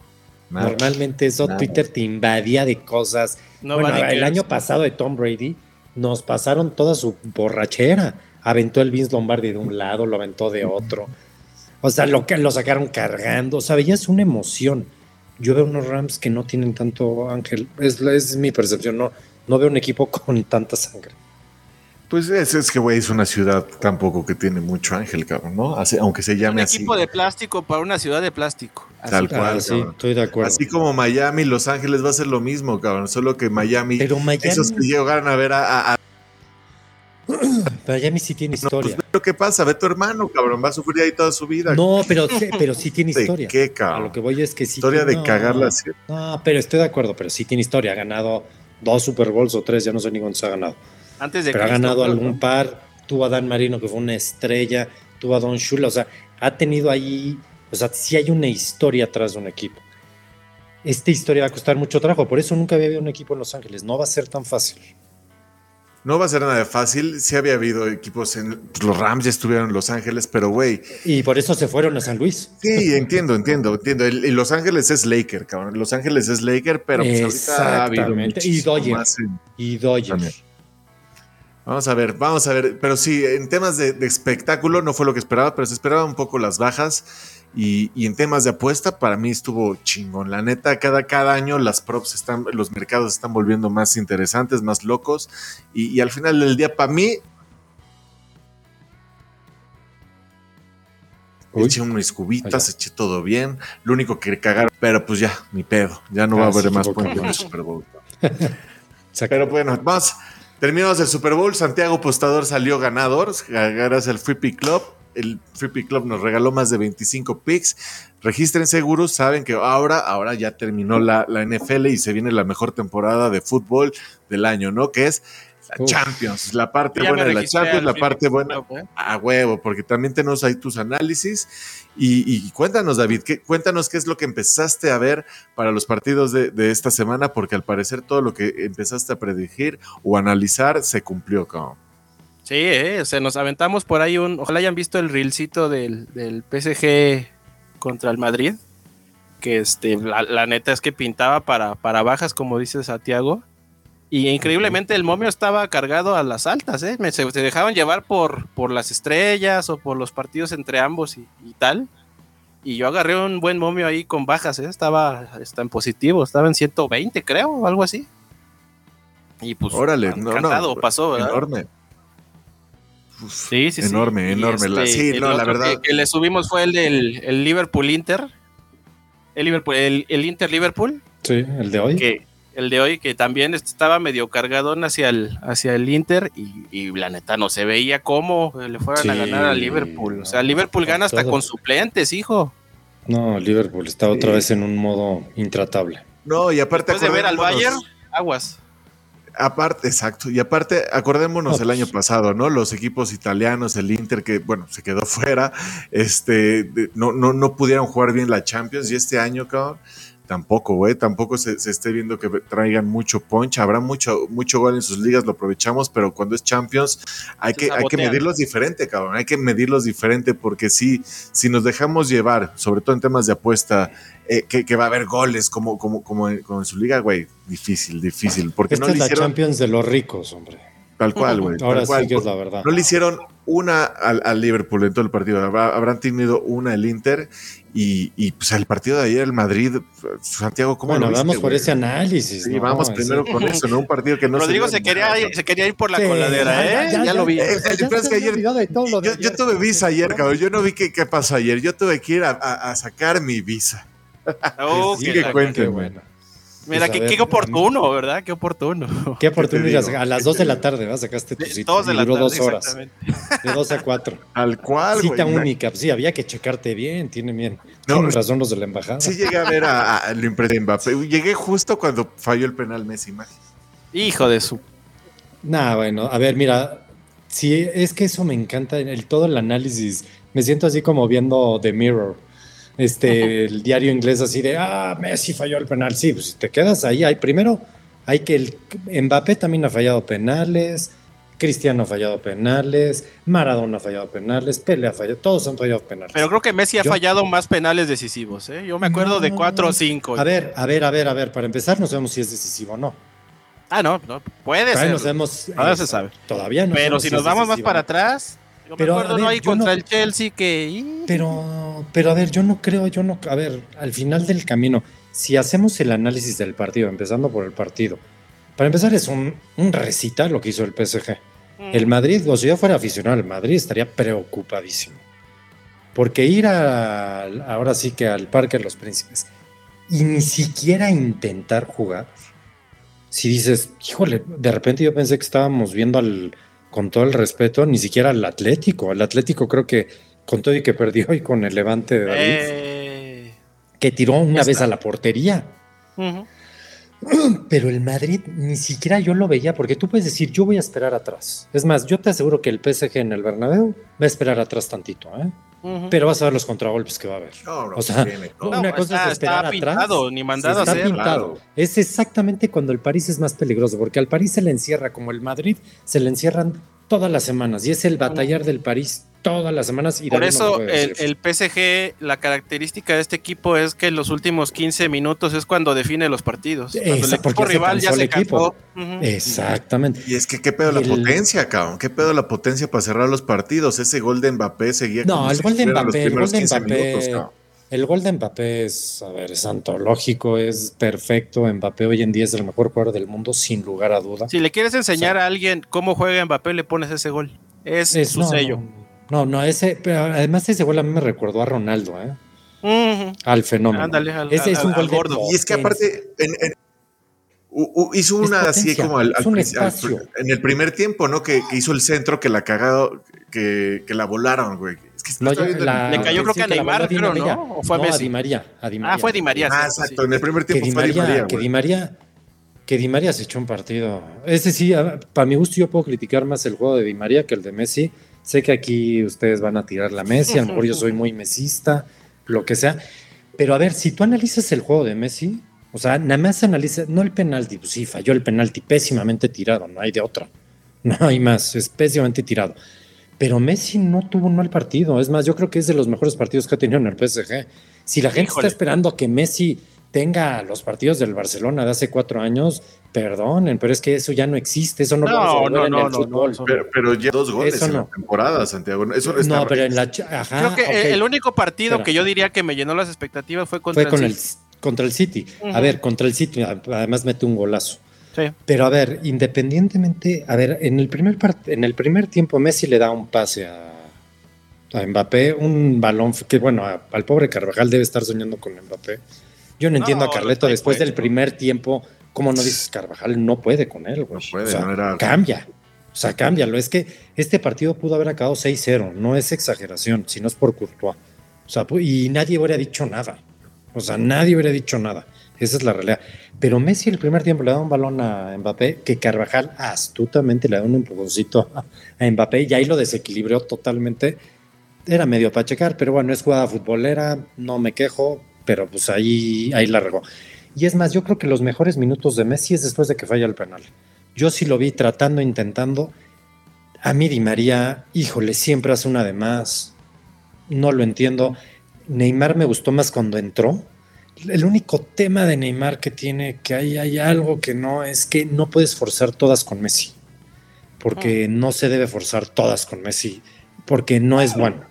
Normalmente eso, Twitter te invadía de cosas. bueno, el año pasado de Tom Brady nos pasaron toda su borrachera. Aventó el Vince Lombardi de un lado, lo aventó de otro. O sea, lo, que lo sacaron cargando. O sea, es una emoción. Yo veo unos Rams que no tienen tanto ángel. Es, es mi percepción. No, no veo un equipo con tanta sangre. Pues es, es que, güey, es una ciudad tampoco que tiene mucho ángel, cabrón, ¿no? aunque se llame así. Un equipo de plástico para una ciudad de plástico. Tal cual, sí, estoy de acuerdo. Así como Miami, Los Ángeles va a ser lo mismo, cabrón. Solo que Miami, Pero Miami... esos que llegaron a ver a, Miami sí tiene pues, historia. No, pues, ¿qué pasa? Ve tu hermano, cabrón, va a sufrir ahí toda su vida. No, pero, pero sí tiene historia. ¿Qué, cabrón? A lo que voy es que sí. Historia de cagarla. No, pero estoy de acuerdo, pero sí tiene historia. Ha ganado dos Super Bowls o tres, ya no sé ni cuántos ha ganado. Antes de Pero ha ganado algún par, tuvo a Dan Marino, que fue una estrella, tuvo a Don Shula, o sea, ha tenido ahí, o sea, sí hay una historia atrás de un equipo. Esta historia va a costar mucho trabajo, por eso nunca había habido un equipo en Los Ángeles, no va a ser tan fácil. No va a ser nada fácil. Sí había habido equipos en. Pues, los Rams ya estuvieron en Los Ángeles, pero güey. Y por eso se fueron a San Luis. Sí, entiendo, entiendo, entiendo. y Los Ángeles es Laker, cabrón. Los Ángeles es Laker, pero pues ahorita ha habido. Y Dodgers. Y Dodgers. Vamos a ver, vamos a ver. Pero sí, en temas de, de espectáculo no fue lo que esperaba, pero se esperaba un poco las bajas. Y, en temas de apuesta, para mí estuvo chingón. La neta, cada, cada año las props están, los mercados están volviendo más interesantes, más locos. Y, al final del día, para mí, eché unas cubitas, eché todo bien. Lo único que cagaron, pero pues ya, ni pedo. Ya no va a ah, haber más puntos en el Super Bowl. pero bueno, vamos. Terminamos el Super Bowl. Santiago Postador salió ganador. Gracias al Free Pick Club el Free Club nos regaló más de 25 picks. Registren seguros, saben que ahora, ahora ya terminó la, la, NFL y se viene la mejor temporada de fútbol del año, ¿no? Que es la Champions, la parte buena de la Champions, la parte buena ¿eh? a huevo, porque también tenemos ahí tus análisis. Y, cuéntanos, David, ¿qué, cuéntanos qué es lo que empezaste a ver para los partidos de, de esta semana, porque al parecer todo lo que empezaste a predecir o analizar se cumplió, cabrón. Sí, eh, o nos aventamos por ahí un. Ojalá hayan visto el reelcito del, PSG contra el Madrid. Que este, la, neta es que pintaba para, para bajas, como dice Santiago. Y increíblemente el momio estaba cargado a las altas, ¿eh? se, dejaban llevar por, por las estrellas o por los partidos entre ambos y, tal. Y yo agarré un buen momio ahí con bajas, ¿eh? Estaba, está en positivo, estaba en 120, creo, o algo así. Y pues, Órale, no, pasó, ¿verdad? Enorme sí, sí, enorme, enorme. sí, no, la verdad. Que, le subimos fue el del Liverpool Inter. El Liverpool, el, Inter Liverpool. Sí, el de hoy. Que, el de hoy que también estaba medio cargadón hacia el, hacia el Inter y, la neta no se veía cómo le fueran a ganar al Liverpool. O sea, Liverpool gana hasta con suplentes, hijo. No, Liverpool está otra vez en un modo intratable. No, y aparte... Después de ver al Bayern, aguas. Aparte, exacto. Y aparte, acordémonos el año pasado, ¿no? Los equipos italianos, el Inter, que bueno, se quedó fuera, este, no, no, no pudieron jugar bien la Champions. Y este año, cabrón, tampoco, güey, tampoco se, esté viendo que traigan mucho punch, habrá mucho, mucho gol en sus ligas, lo aprovechamos, pero cuando es Champions hay que, hay que medirlos diferente, cabrón, hay que medirlos diferente porque si, si nos dejamos llevar, sobre todo en temas de apuesta, eh, que, va a haber goles como, como, como, en, su liga, güey, difícil, difícil, porque Esta no es la Champions de los ricos, hombre. Tal cual, güey. Ahora sí que es la verdad. No le hicieron una al, Liverpool en todo el partido, habrán tenido una el Inter y, y, pues el partido de ayer, el Madrid, Santiago, ¿cómo bueno, lo vamos por ese análisis. Sí, vamos primero con eso, ¿no? Un partido que no Rodrigo se, quería, se quería ir por la coladera, ¿eh? Ya, lo vi. yo, tuve visa ayer, cabrón. Yo no vi qué, qué pasó ayer. Yo tuve que ir a, a, sacar mi visa. Oh, sí, que cuenten. Bueno. Mira, pues, qué, oportuno, ¿verdad? Qué oportuno. Qué oportuno. a las 2 de la tarde, ¿verdad? Sacaste tu cita. Dos de la duró dos horas. De 2 a 4. Al cual, Cita única. Pues sí, había que checarte bien. Tiene bien. No, Tienen razón los de la embajada. Sí llegué a ver a, a, de Mbappé. Llegué justo cuando falló el penal Messi. Hijo de su... Nah, bueno. A ver, mira. Sí, es que eso me encanta. El, todo el análisis. Me siento así como viendo The Mirror este, el diario inglés así de, ah, Messi falló el penal. Sí, pues si te quedas ahí, hay primero, hay que el Mbappé también ha fallado penales, Cristiano ha fallado penales, Maradona ha fallado penales, Pele ha fallado, todos han fallado penales. Pero creo que Messi ha fallado más penales decisivos, ¿eh? Yo me acuerdo de cuatro o cinco. A ver, a ver, a ver, a ver, para empezar no sabemos si es decisivo o no. Ah, no, no puede ser. No sabemos, Ahora se sabe. Todavía no. Pero si nos vamos más para atrás, pero, me acuerdo no contra el Chelsea que. Pero, pero a ver, yo no creo, yo no. A ver, al final del camino, si hacemos el análisis del partido, empezando por el partido, para empezar es un, un recital lo que hizo el PSG. Mm. El Madrid, o si yo fuera aficionado al Madrid, estaría preocupadísimo. Porque ir a, ahora sí que al Parque de los Príncipes y ni siquiera intentar jugar. Si dices, híjole, de repente yo pensé que estábamos viendo al con todo el respeto, ni siquiera al Atlético. Al Atlético creo que con todo y que perdió y con el levante de David, eh, que tiró una vez a la portería. Pero el Madrid ni siquiera yo lo veía, porque tú puedes decir, yo voy a esperar atrás. Es más, yo te aseguro que el PSG en el Bernabéu va a esperar atrás tantito, ¿eh? Pero vas a ver los contragolpes que va a haber. o sea, una cosa es esperar atrás. ni mandado está pintado. Es exactamente cuando el París es más peligroso, porque al París se le encierra, como el Madrid, se le encierran todas las semanas y es el batallar del París todas las semanas. Y Por eso el, el, PSG, la característica de este equipo es que en los últimos 15 minutos es cuando define los partidos. Cuando el equipo rival ya se equipo. Exactamente. Y es que qué pedo la potencia, cabrón. Qué pedo la potencia para cerrar los partidos. Ese gol de Mbappé seguía No, el gol de Mbappé, el gol de Mbappé. El gol de Mbappé es, a ver, es antológico, es perfecto. Mbappé hoy en día es el mejor jugador del mundo, sin lugar a duda. Si le quieres enseñar a alguien cómo juega Mbappé, le pones ese gol. Es, su sello. No, no, ese, pero además ese gol a mí me recordó a Ronaldo, ¿eh? Al fenómeno. Ándale, ese es un gol gordo. Y es que aparte, hizo una así como al, en el primer tiempo, ¿no? Que, hizo el centro, que la cagado, que, que la volaron, güey. Que no, le cayó creo que a Neymar, pero ¿no? ¿O fue a Messi? a Di María, a Di María. Ah, fue Di María. Ah, exacto. En el primer tiempo que fue Di María. Que Di María, que Di María se echó un partido. Ese sí, para mi gusto, yo puedo criticar más el juego de Di María que el de Messi Sé que aquí ustedes van a tirar la Messi, a lo mejor yo soy muy mesista, lo que sea. Pero a ver, si tú analizas el juego de Messi, o sea, nada más analiza, no el penalti, pues sí, falló el penalti pésimamente tirado, no hay de otra. No hay más, es pésimamente tirado. Pero Messi no tuvo un mal partido. Es más, yo creo que es de los mejores partidos que ha tenido en el PSG. Si la gente está esperando que Messi tenga los partidos del Barcelona de hace cuatro años, perdonen, pero es que eso ya no existe, eso no, no no, en el fútbol. pero, ya dos goles en la temporada, Santiago. Eso no, pero en la Ajá, Creo que el único partido que yo diría que me llenó las expectativas fue contra el, City. contra el City. A ver, contra el City, además mete un golazo. Sí. Pero a ver, independientemente, a ver, en el primer en el primer tiempo Messi le da un pase a, a Mbappé, un balón que bueno, al pobre Carvajal debe estar soñando con Mbappé yo no entiendo a Carleto después del primer tiempo, ¿cómo no dices Carvajal no puede con él, güey? No puede, no era... Cambia. O sea, cámbialo. Es que este partido pudo haber acabado 6-0. No es exageración, sino es por Courtois. O sea, y nadie hubiera dicho nada. O sea, nadie hubiera dicho nada. Esa es la realidad. Pero Messi el primer tiempo le da un balón a Mbappé que Carvajal astutamente le da un empujoncito a Mbappé y ahí lo desequilibró totalmente. Era medio para checar, pero bueno, es jugada futbolera, no me quejo, pero pues ahí, ahí largó. Y es más, yo creo que los mejores minutos de Messi es después de que falla el penal. Yo sí lo vi tratando, intentando. A mí Di María, híjole, siempre hace una de más. No lo entiendo. Neymar me gustó más cuando entró. El único tema de Neymar que tiene, que hay, hay algo que no, es que no puedes forzar todas con Messi. Porque ah. no se debe forzar todas con Messi porque no es bueno.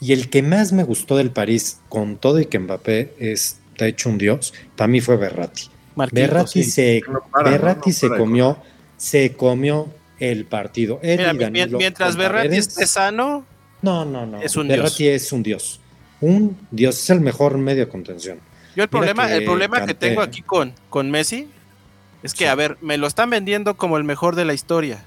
Y el que más me gustó del París, con todo y que Mbappé es de hecho un dios, para mí fue Berratti. Berratti se, se comió, se comió el partido. mientras Berratti esté sano, no, no, no. Es un Berratti es un dios. Un dios, es el mejor medio de contención. Yo el problema, el problema que tengo aquí con, con Messi es que, a ver, me lo están vendiendo como el mejor de la historia.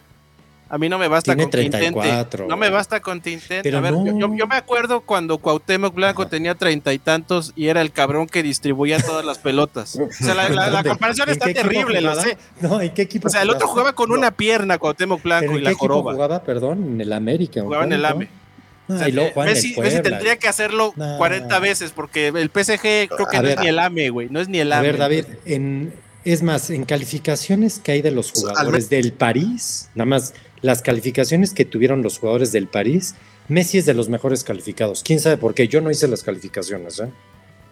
A mí no me basta con 34. No me basta con Tintente. a ver, yo, me acuerdo cuando Cuauhtémoc Blanco tenía treinta y tantos y era el cabrón que distribuía todas las pelotas. O sea, la, comparación está terrible, lo sé. No, ¿en qué equipo? O sea, el otro jugaba con una pierna Cuauhtémoc Blanco y la joroba. jugaba, perdón? En el América. Jugaba en el AME. Messi, tendría que hacerlo 40 veces porque el PSG creo que no es ni el AME, güey. No es ni el AME. A ver, David, en, es más, en calificaciones que hay de los jugadores del París, nada más las calificaciones que tuvieron los jugadores del París, Messi es de los mejores calificados. ¿Quién sabe por qué? Yo no hice las calificaciones. ¿eh?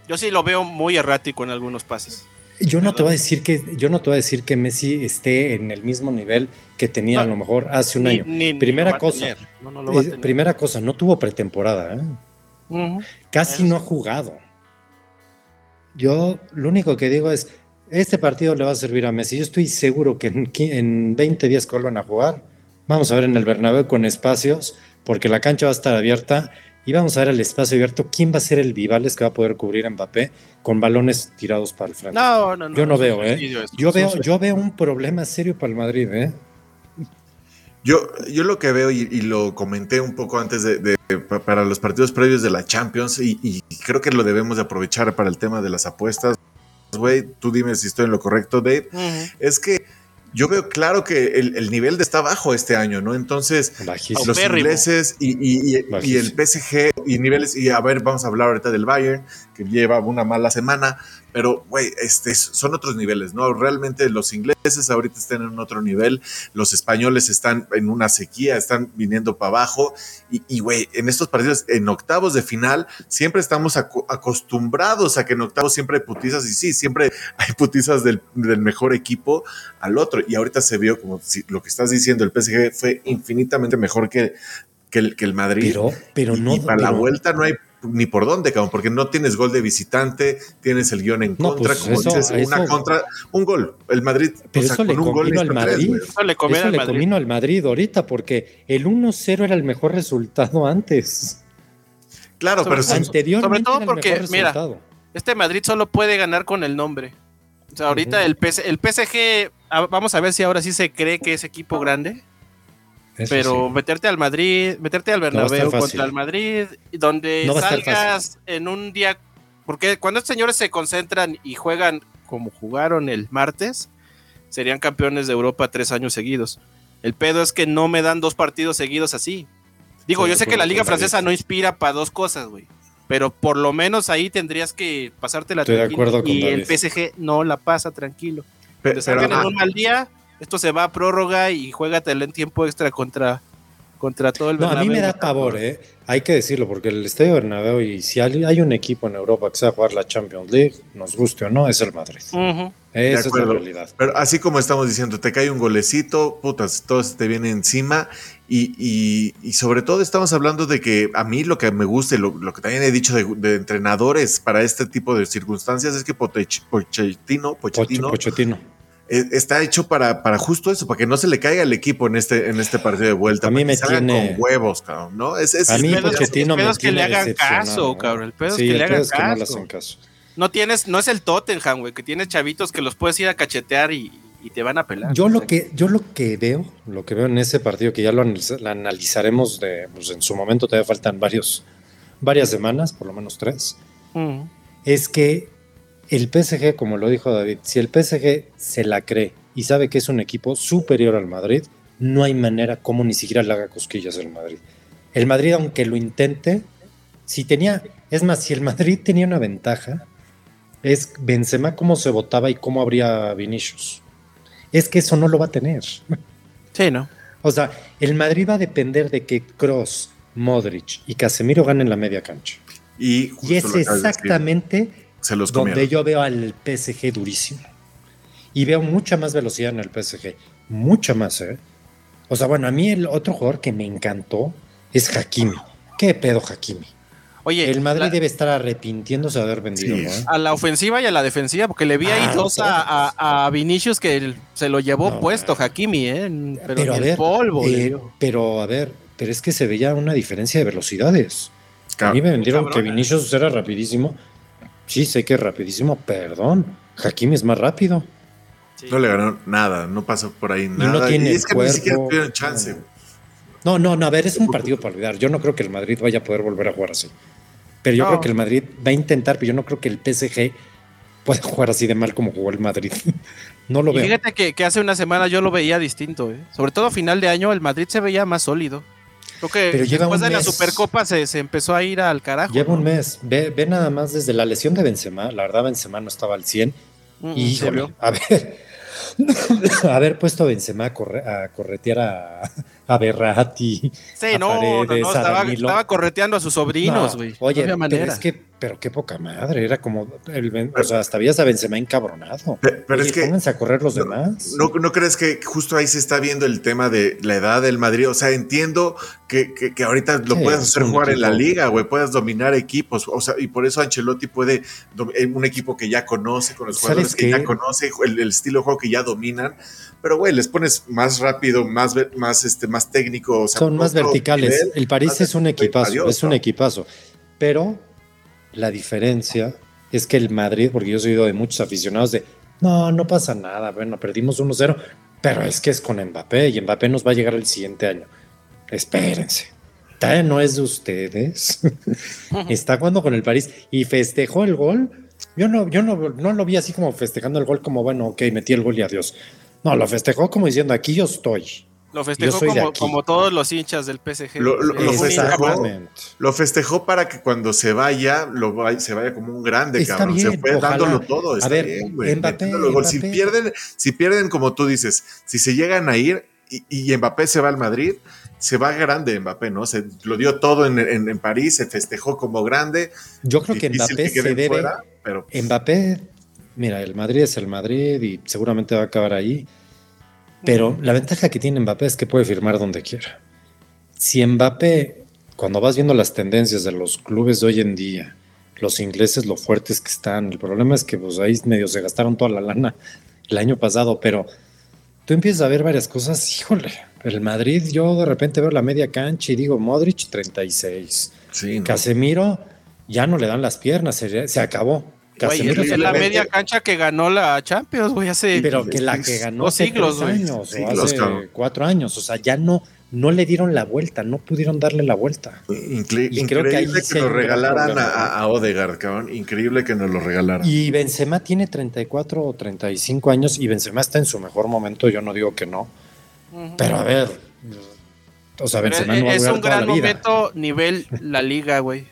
Yo sí lo veo muy errático en algunos pases. Yo no te voy a decir que yo no te voy a decir que Messi esté en el mismo nivel que tenía a lo mejor hace un año. primera cosa, primera cosa, no tuvo pretemporada. ¿eh? Casi no ha jugado. Yo lo único que digo es, este partido le va a servir a Messi. Yo estoy seguro que en, en 20 días que vuelvan a jugar, Vamos a ver en el Bernabéu con espacios, porque la cancha va a estar abierta y vamos a ver el espacio abierto. ¿Quién va a ser el Vivales que va a poder cubrir a Mbappé con balones tirados para el frente? No, no, no. Yo no, veo, ¿eh? Yo veo, yo veo un problema serio para el Madrid, ¿eh? Yo, yo lo que veo, y, lo comenté un poco antes de, para los partidos previos de la Champions, y, creo que lo debemos de aprovechar para el tema de las apuestas. Güey, tú dime si estoy en lo correcto, Dave. Es que yo veo claro que el, nivel de está bajo este año, ¿no? Entonces, los ingleses y, y, el PSG y niveles, y a ver, vamos a hablar ahorita del Bayern, que lleva una mala semana, pero, güey, este, son otros niveles, ¿no? Realmente los ingleses ahorita están en otro nivel, los españoles están en una sequía, están viniendo para abajo, y, güey, en estos partidos, en octavos de final, siempre estamos acostumbrados a que en octavos siempre hay putizas, y sí, siempre hay putizas del, mejor equipo al otro, y ahorita se vio como si lo que estás diciendo, el PSG fue infinitamente mejor que, que, el, que el Madrid. Pero, pero no. Y para la vuelta no hay ni por dónde, cabrón, porque no tienes gol de visitante, tienes el guion en contra, pues como dices, una contra, un gol. El Madrid, pero eso le con un al Madrid. eso le, convino al Madrid ahorita, porque el 1-0 era el mejor resultado antes. Claro, pero anteriormente. Sobre todo porque, mira, este Madrid solo puede ganar con el nombre. O sea, ahorita el, el PSG, vamos a ver si ahora sí se cree que es equipo grande pero meterte al Madrid, meterte al Bernabéu contra el Madrid, donde salgas en un día, porque cuando estos señores se concentran y juegan como jugaron el martes, serían campeones de Europa tres años seguidos. El pedo es que no me dan dos partidos seguidos así. Digo, yo sé que la liga francesa no inspira para dos cosas, güey. Pero por lo menos ahí tendrías que pasarte la tranquilo. y el PSG no la pasa tranquilo. Pero, en un mal día, esto se va a prórroga y juégatelo en tiempo extra contra, contra todo el No, a mí me da pavor, ¿eh? Hay que decirlo, porque el Estadio Bernabéu, y si hay un equipo en Europa que sea jugar la Champions League, nos guste o no, es el Madrid. Esa es la realidad. Pero así como estamos diciendo, te cae un golecito, putas, todo se te viene encima. Y, sobre todo estamos hablando de que a mí lo que me gusta y lo, que también he dicho de, entrenadores para este tipo de circunstancias es que Pochettino, Pochettino, Pochettino está hecho para, para justo eso, para que no se le caiga el equipo en este, en este partido de vuelta. A mí me tiene con huevos, cabrón, ¿no? Es, a mí Pochettino me que le hagan caso, cabrón. El pedo es que le hagan caso. no tienes, no es el Tottenham, güey, que tienes chavitos que los puedes ir a cachetear y, te van a pelar. Yo lo que, yo lo que veo, lo que veo en ese partido, que ya lo, analizaremos de, pues en su momento todavía faltan varios, varias semanas, por lo menos tres, es que el PSG, como lo dijo David, si el PSG se la cree y sabe que es un equipo superior al Madrid, no hay manera como ni siquiera le haga cosquillas al Madrid. El Madrid, aunque lo intente, si tenía, es más, si el Madrid tenía una ventaja, es Benzema cómo se votaba y cómo habría Vinicius. Es que eso no lo va a tener. Sí, ¿no? O sea, el Madrid va a depender de que Cross, Modric y Casemiro ganen la media cancha. Y, y es exactamente donde yo veo al PSG durísimo. Y veo mucha más velocidad en el PSG. Mucha más, ¿eh? O sea, bueno, a mí el otro jugador que me encantó es Hakimi. ¿Qué pedo Hakimi? Oye, el Madrid debe estar arrepintiéndose de haber vendido. A la ofensiva y a la defensiva, porque le vi ahí ah, dos a, Vinicius que se lo llevó puesto Hakimi, ¿eh? pero, a ver, polvo. Eh, pero a ver, pero es que se veía una diferencia de velocidades. a mí me vendieron que Vinicius era rapidísimo. Sí, sé que es rapidísimo, perdón. Hakimi es más rápido. No le ganó nada, no pasó por ahí nada. Y, no tiene es que ni siquiera tuvieron chance. No, no, no, a ver, es un partido para olvidar. Yo no creo que el Madrid vaya a poder volver a jugar así. Pero yo creo que el Madrid va a intentar, pero yo no creo que el PSG pueda jugar así de mal como jugó el Madrid. no lo veo. Fíjate que, hace una semana yo lo veía distinto, ¿eh? sobre todo a final de año el Madrid se veía más sólido. Creo que pero después de la Supercopa se, empezó a ir al carajo. Lleva un mes. Ve, ve, nada más desde la lesión de Benzema. La verdad, Benzema no estaba al 100. Mm, y, a ver, haber puesto a Benzema a, a corretear a, a Berrati. Sí, no, no, estaba, correteando a sus sobrinos, güey. oye, pero es que, pero qué poca madre, era como, el, o sea, hasta habías a Benzema encabronado. Pero, es que. Pónganse a correr los demás. No, no, crees que justo ahí se está viendo el tema de la edad del Madrid? O sea, entiendo que, que, ahorita lo puedes hacer jugar en la liga, güey, puedes dominar equipos, o sea, y por eso Ancelotti puede, eh, un equipo que ya conoce, con los jugadores que ya conoce, el, el estilo de juego que ya dominan pero güey, les pones más rápido, más, más, este, más técnico. Son más verticales. el París es un equipazo, es un equipazo. Pero la diferencia es que el Madrid, porque yo he oído de muchos aficionados de, no, no pasa nada, bueno, perdimos 1-0, pero es que es con Mbappé y Mbappé nos va a llegar el siguiente año. Espérense. no es de ustedes. Está jugando con el París y festejó el gol. Yo no, yo no, no lo vi así como festejando el gol como, bueno, ok, metí el gol y adiós. No, lo festejó como diciendo, aquí yo estoy. Lo festejó como, todos los hinchas del PSG. Lo, festejó, para que cuando se vaya, lo se vaya como un grande, cabrón. se fue dándolo todo. Está a ver, bien, Si, pierden, si pierden, como tú dices, si se llegan a ir y, Mbappé se va al Madrid, se va grande Mbappé, ¿no? Se lo dio todo en, París, se festejó como grande. Yo creo que Mbappé se debe. pero... Mbappé mira, el Madrid es el Madrid y seguramente va a acabar ahí. Pero la ventaja que tiene Mbappé es que puede firmar donde quiera. Si Mbappé, cuando vas viendo las tendencias de los clubes de hoy en día, los ingleses lo fuertes que están, el problema es que pues ahí medio se gastaron toda la lana el año pasado, pero tú empiezas a ver varias cosas, híjole, el Madrid, yo de repente veo la media cancha y digo, Modric 36, sí, Casemiro ya no le dan las piernas, se acabó. Güey, es la media cancha que ganó la Champions, güey, hace. Pero que la que ganó hace siglos, años, o hace cuatro años, o sea, ya no, no le dieron la vuelta, no pudieron darle la vuelta. increíble que, que nos regalaran a, a, Odegaard, cabrón. Increíble que nos lo regalaran. Y Benzema tiene 34 o 35 años y Benzema está en su mejor momento, yo no digo que no. Pero a ver, o sea, Benzema no va a Es un gran momento nivel la liga, güey.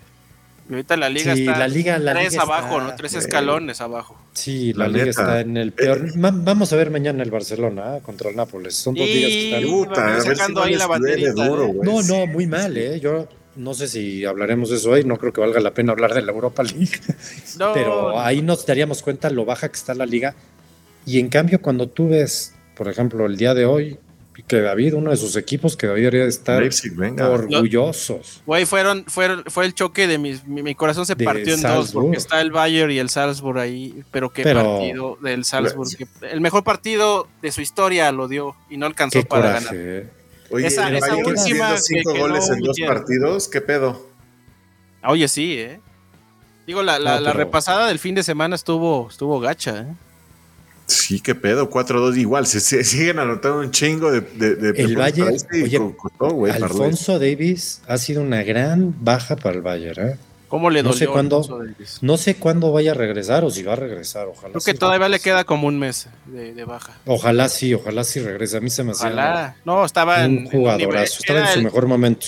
Y ahorita la liga está la liga, la tres abajo, ¿no? Tres escalones abajo. Sí, la, liga está en el peor. vamos a ver mañana el Barcelona ¿eh? contra el Nápoles. Son dos días que están. ahí la ¿eh? no, no, muy mal, ¿eh? Yo no sé si hablaremos de eso hoy. No creo que valga la pena hablar de la Europa League. Pero ahí nos daríamos cuenta lo baja que está la liga. Y en cambio, cuando tú ves, por ejemplo, el día de hoy, que David, uno de sus equipos que debería estar orgullosos. Güey, fueron, fueron, fue el choque de mi, mi, corazón se partió en dos, porque está el Bayern y el Salzburg ahí, pero qué partido del Salzburg. el mejor partido de su historia lo dio y no alcanzó para ganar. Eh. Oye, esa, esa última cinco goles en dos partidos, ¿qué pedo? Oye, sí, eh. Digo, la, la, la repasada del fin de semana estuvo, estuvo gacha, eh. Sí, qué pedo, 4-2 igual, se, siguen anotando un chingo de... de, el Bayern, oye, Alfonso Davis ha sido una gran baja para el Bayern, ¿eh? ¿Cómo le no sé cuándo, No sé cuándo vaya a regresar o si va a regresar, ojalá. Creo que todavía le queda como un mes de, baja. Ojalá sí, ojalá sí regrese. A mí se me hacía ojalá. No, estaba un jugadorazo, estaba en su mejor momento.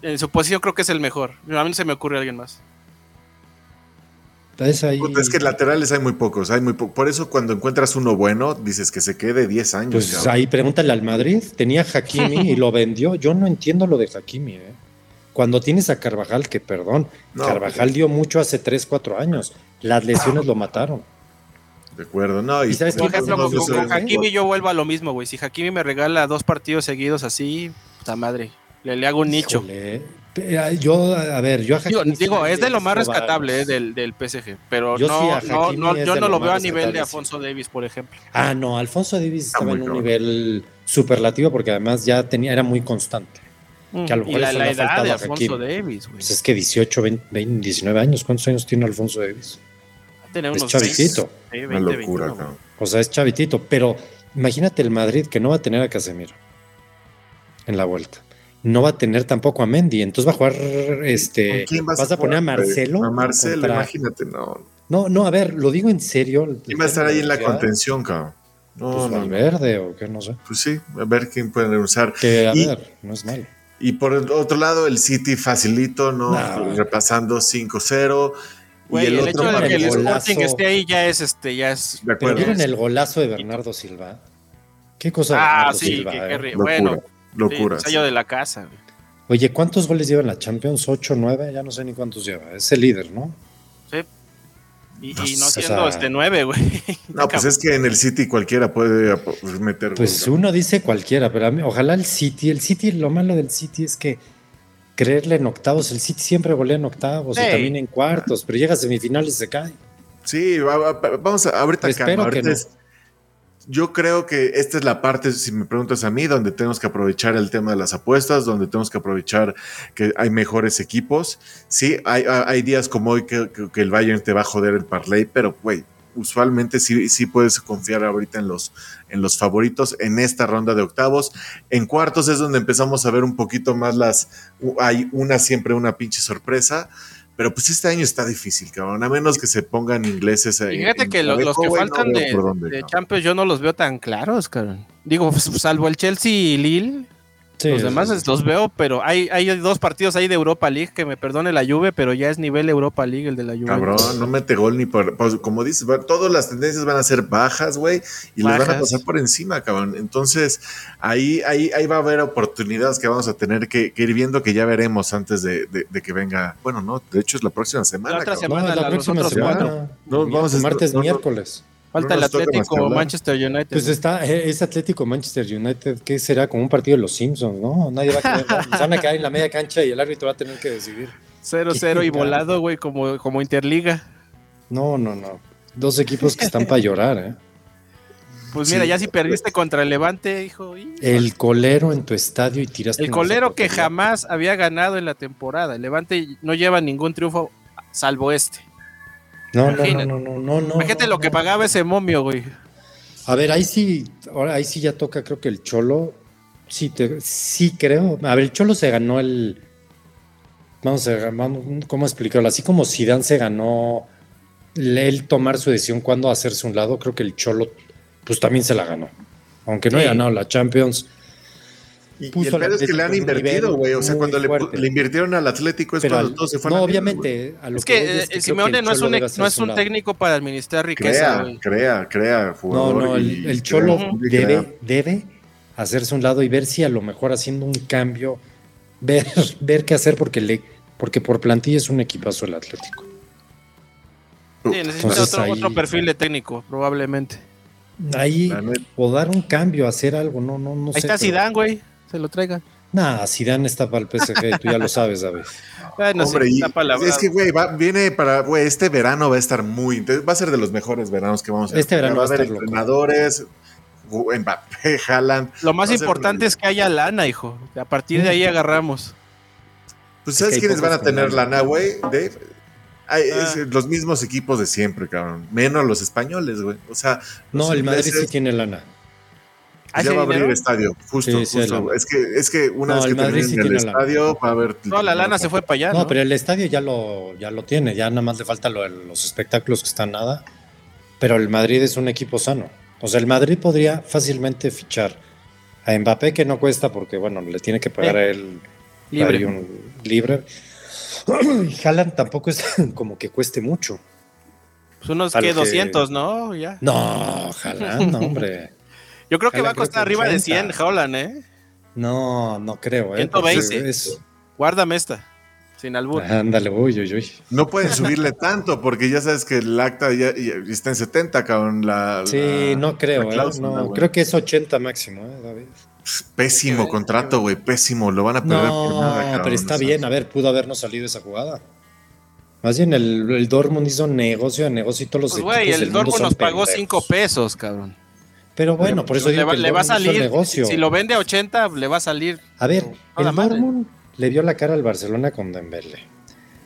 En su posición creo que es el mejor. A mí no se me ocurre alguien más. Es que laterales hay muy pocos, hay muy por eso cuando encuentras uno bueno, dices que se quede 10 años. Pues ahí pregúntale al Madrid, tenía Hakimi y lo vendió. Yo no entiendo lo de Hakimi, ¿eh? Cuando tienes a Carvajal, que perdón, Carvajal dio mucho hace 3, 4 años. Las lesiones lo mataron. De acuerdo, no. Y, sabes, por ejemplo, con, Hakimi yo vuelvo a lo mismo, güey. Si Hakimi me regala dos partidos seguidos así, puta madre. Le, hago un nicho. Yo, a ver, yo a digo, es de lo más rescatable eh, del, del, PSG, pero yo no, no, yo no lo veo a nivel de Alfonso Davis, por ejemplo. Ah, no, Alfonso Davis estaba en un nivel superlativo porque además ya tenía, era muy constante. Mm, que a lo mejor y la, la edad de Alfonso Davis, pues es que 18, 20, 19 años, ¿cuántos años tiene Alfonso Davis? Tiene unos es chavitito. 20, Una locura, O sea, es chavitito, pero imagínate el Madrid que no va a tener a Casemiro en la vuelta no va a tener tampoco a Mendy, entonces va a jugar este vas, a, poner a Marcelo. A Marcelo, imagínate, no. No, no, a ver, lo digo en serio. ¿Quién va a estar ahí en la contención, cabrón? No, pues verde o qué, no sé. Pues sí, a ver quién puede usar. Que a ver, no es malo. Y por el otro lado, el City facilito, ¿no? Repasando 5-0. y el, otro hecho de que el Sporting esté ahí ya es este, ya es. Vieron el golazo de Bernardo Silva. ¿Qué cosa? Ah, Bernardo sí, Silva, qué, eh? bueno. Locura. sello de la casa. Oye, ¿cuántos goles lleva en la Champions? ¿8, 9? Ya no sé ni cuántos lleva. Es el líder, ¿no? Sí. Y, no siendo este 9, güey. No, pues es que en el City cualquiera puede meter. Pues uno dice cualquiera, pero a mí, ojalá el City. El City, lo malo del City es que creerle en octavos. El City siempre golea en octavos y también en cuartos, pero llega a semifinales y se cae. Sí, vamos a, ahorita Espero que no yo creo que esta es la parte, si me preguntas a mí, donde tenemos que aprovechar el tema de las apuestas, donde tenemos que aprovechar que hay mejores equipos. Sí, hay, días como hoy que, el Bayern te va a joder el parlay, pero, güey, usualmente sí, sí puedes confiar ahorita en los, en los favoritos en esta ronda de octavos. En cuartos es donde empezamos a ver un poquito más las, hay una siempre una pinche sorpresa. Pero pues este año está difícil, cabrón. A menos que se pongan ingleses. ahí. Fíjate que los, que faltan de, de Champions yo no los veo tan claros, cabrón. Digo, pues, salvo el Chelsea y Lille, los demás los veo, pero hay, hay dos partidos ahí de Europa League, que me perdone la Juve, pero ya es nivel Europa League el de la Juve. Cabrón, no mete gol ni por... Pues, como dices, todas las tendencias van a ser bajas, güey, y les van a pasar por encima, cabrón. Entonces, ahí, ahí, ahí va a haber oportunidades que vamos a tener que, ir viendo, que ya veremos antes de, que venga... Bueno, no, de hecho es la próxima semana. La otra semana, la, próxima semana. No, vamos a martes, miércoles. Falta el Atlético Manchester United. Pues está, eh, es Atlético Manchester United, que será como un partido de los Simpsons, ¿no? Nadie va a querer, van a caer en la media cancha y el árbitro va a tener que decidir. 0-0 y volado, güey, como, como Interliga. No, no, no. Dos equipos que están para llorar, ¿eh? Pues mira, ya si perdiste contra el Levante, hijo. El colero en tu estadio y tiraste. El colero que jamás había ganado en la temporada. El Levante no lleva ningún triunfo salvo este. No, no, no, no, no, no. Imagínate lo que pagaba ese momio, güey. A ver, ahí sí, ahora ahí sí ya toca, creo que el Cholo, sí, te, sí creo. A ver, el Cholo se ganó el, vamos a ver, ¿cómo explicarlo? Así como Zidane se ganó él tomar su decisión cuando hacerse un lado, creo que el Cholo, pues también se la ganó. Aunque no haya ganado la Champions, y, el es que le han invertido, güey. O sea, cuando le, invirtieron al Atlético es cuando todos se fueron. No, obviamente. es que, eh, Simeone no es un, no es un técnico para administrar riqueza. Crea, crea, crea. no, no, el, Cholo debe, debe hacerse un lado y ver si a lo mejor haciendo un cambio, ver, ver qué hacer porque, le, porque por plantilla es un equipazo el Atlético. Sí, necesita otro, otro perfil de técnico, probablemente. Ahí, o dar un cambio, hacer algo, no, no, no Ahí está Zidane, güey se lo traigan. Nah, Zidane está para el PSG, tú ya lo sabes, David. Bueno, Hombre, es que, güey, viene para, güey, este verano va a estar muy, va a ser de los mejores veranos que vamos a Este verano va a estar entrenadores, Mbappé, Haaland. Lo más importante es que haya lana, hijo. A partir de ahí agarramos. Pues, ¿sabes quiénes van a tener lana, güey? Dave. Ah. los mismos equipos de siempre, cabrón. Menos los españoles, güey. O sea, no, el Madrid sí tiene lana. Ya va a abrir el estadio, justo, justo. Es que, es que una vez que termine el estadio va a haber. No, la lana se fue para allá. No, pero el estadio ya lo, ya lo tiene, ya nada más le falta los espectáculos que están nada. Pero el Madrid es un equipo sano. O sea, el Madrid podría fácilmente fichar a Mbappé, que no cuesta porque, bueno, le tiene que pagar a él libre. Un, libre. Y Haaland tampoco es como que cueste mucho. Pues unos que 200, ¿no? Ya. No, Haaland, no, hombre. Yo creo que va a costar arriba de 100 Holland, ¿eh? No, no creo, ¿eh? 120. Guárdame esta. Sin albur. Ándale, uy, uy, uy. No pueden subirle tanto porque ya sabes que el acta ya, está en 70, cabrón. La, sí, no creo, ¿eh? No, creo que es 80 máximo, ¿eh, David? Pésimo contrato, güey, pésimo. Lo van a perder por nada. pero está bien. A ver, pudo habernos salido esa jugada. Más bien, el, el Dortmund hizo negocio a negocio y todos los pues, Güey, el Dortmund nos pagó 5 pesos, cabrón. Pero bueno, por eso le digo va, que le va a salir. Negocio. Si lo vende a 80, le va a salir. A ver, el Dortmund le dio la cara al Barcelona con Dembele.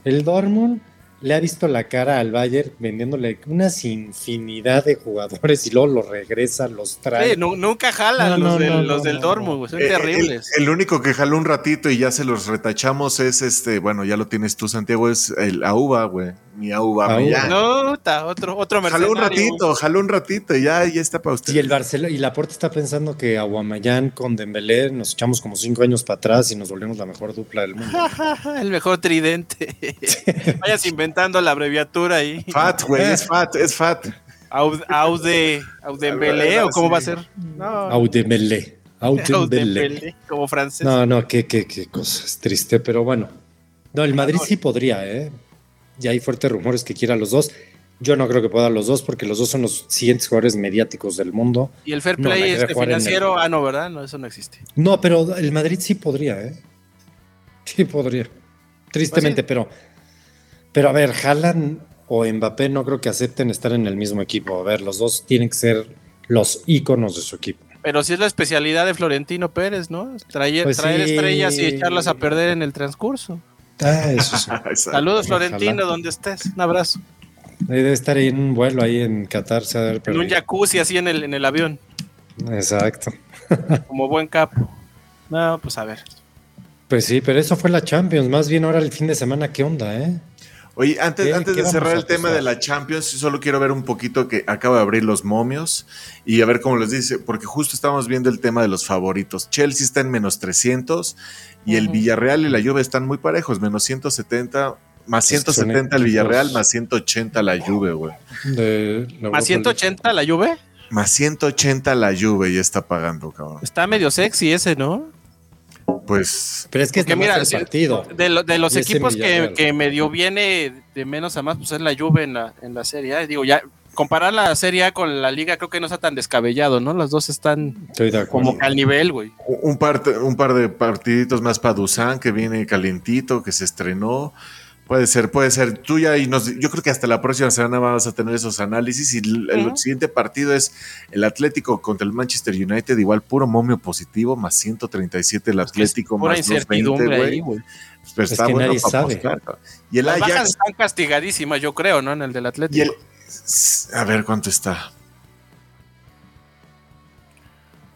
El Dortmund le ha visto la cara al Bayern vendiéndole unas infinidad de jugadores y luego los regresa, los trae. Sí, nunca jalan los, del, los del Dortmund, son eh, terribles. El, único que jaló un ratito y ya se los retachamos es este, bueno, ya lo tienes tú, Santiago, es el Auba, güey. Mi Auba, No, está, otro, otro Jaló un ratito, jaló un ratito y ya, ya está para usted. Y el Barcelona, y Laporte está pensando que Aguamayán con Dembélé nos echamos como cinco años para atrás y nos volvemos la mejor dupla del mundo. el mejor tridente. Vayas inventando la abreviatura ahí. FAT, güey, es FAT, es FAT. Aude, Audembele, o cómo va a ser? No. Audembele. Audembele. Como francés. No, no, qué, qué, qué cosas. Triste, pero bueno. No, el Madrid sí podría, ¿eh? Ya hay fuertes rumores que quiera los dos. Yo no creo que pueda los dos porque los dos son los siguientes jugadores mediáticos del mundo. Y el fair play este financiero, ah, no, ¿verdad? No, eso no existe. No, pero el Madrid sí podría, ¿eh? Sí podría. Tristemente, pues pero pero a ver, Haaland o Mbappé no creo que acepten estar en el mismo equipo. A ver, los dos tienen que ser los íconos de su equipo. Pero sí es la especialidad de Florentino Pérez, ¿no? Traer, pues estrellas y echarlas a perder en el transcurso. Ah, eso sí. Saludos, Florentino, donde estés. Un abrazo. Debe estar ahí en un vuelo ahí en Qatar. en un jacuzzi así en el, en el avión. Exacto. Como buen capo. No, pues a ver. Pues sí, pero eso fue la Champions. Más bien ahora el fin de semana, ¿qué onda, eh? Oye, antes, antes de cerrar el tema de la Champions, solo quiero ver un poquito que acaba de abrir los momios y a ver cómo les dice, porque justo estamos viendo el tema de los favoritos. Chelsea está en menos 300 y el Villarreal y la Juve están muy parejos, menos 170, más 170 el Villarreal, más 180 la Juve, güey. ¿Más 180 la Juve? Más 180 la Juve y está pagando, cabrón. Está medio sexy ese, ¿no? Pues. Pero es que mira, el partido. De, los equipos que, medio viene de menos a más, pues es la Juve en la, en la Serie A. Digo, ya comparar la Serie A con la Liga creo que no está tan descabellado, ¿no? Las dos están como al nivel, güey. Un par, un par de partiditos más para Dusan que viene calientito, que se estrenó. Puede ser, puede ser tuya y nos, yo creo que hasta la próxima semana vas a tener esos análisis y el, siguiente partido es el Atlético contra el Manchester United, igual puro momio positivo, más 137 el Atlético, más 220, güey. Pues es que nadie sabe. Y el Las Ajax están castigadísimas, yo creo, ¿no? En el del Atlético. a ver cuánto está.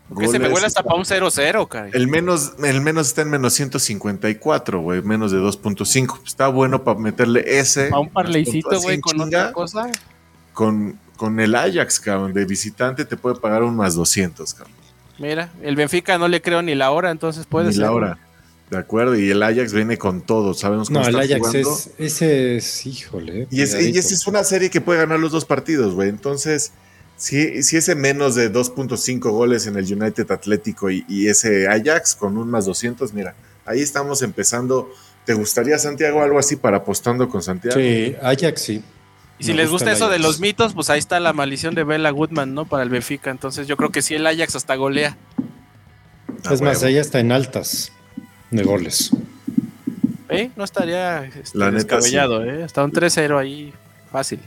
Porque se me huele hasta para un 0-0, cara. El menos, el menos está en menos 154, güey, menos de 2.5. Está bueno para meterle ese. Para un parleycito, güey, con otra cosa. Con, con el Ajax, cabrón, de visitante te puede pagar un más 200, cabrón. Mira, el Benfica no le creo ni la hora, entonces puede ni ser. la hora. De acuerdo, y el Ajax viene con todo, sabemos cómo No, el Ajax es, ese es, híjole. Y, es, y esa es una serie que puede ganar los dos partidos, güey. Entonces, si, si ese menos de 2.5 goles en el United Atlético y, ese Ajax con un más 200, mira, ahí estamos empezando. ¿Te gustaría, Santiago, algo así para apostando con Santiago? Sí, Ajax sí. Y si les gusta, eso de los mitos, pues ahí está la maldición de Bella Goodman, ¿no? Para el Benfica. Entonces yo creo que sí el Ajax hasta golea. Ah, es más, ella está en altas de goles. ¿Eh? No estaría este, descabellado, ¿eh? Está un 3-0 ahí, fácil.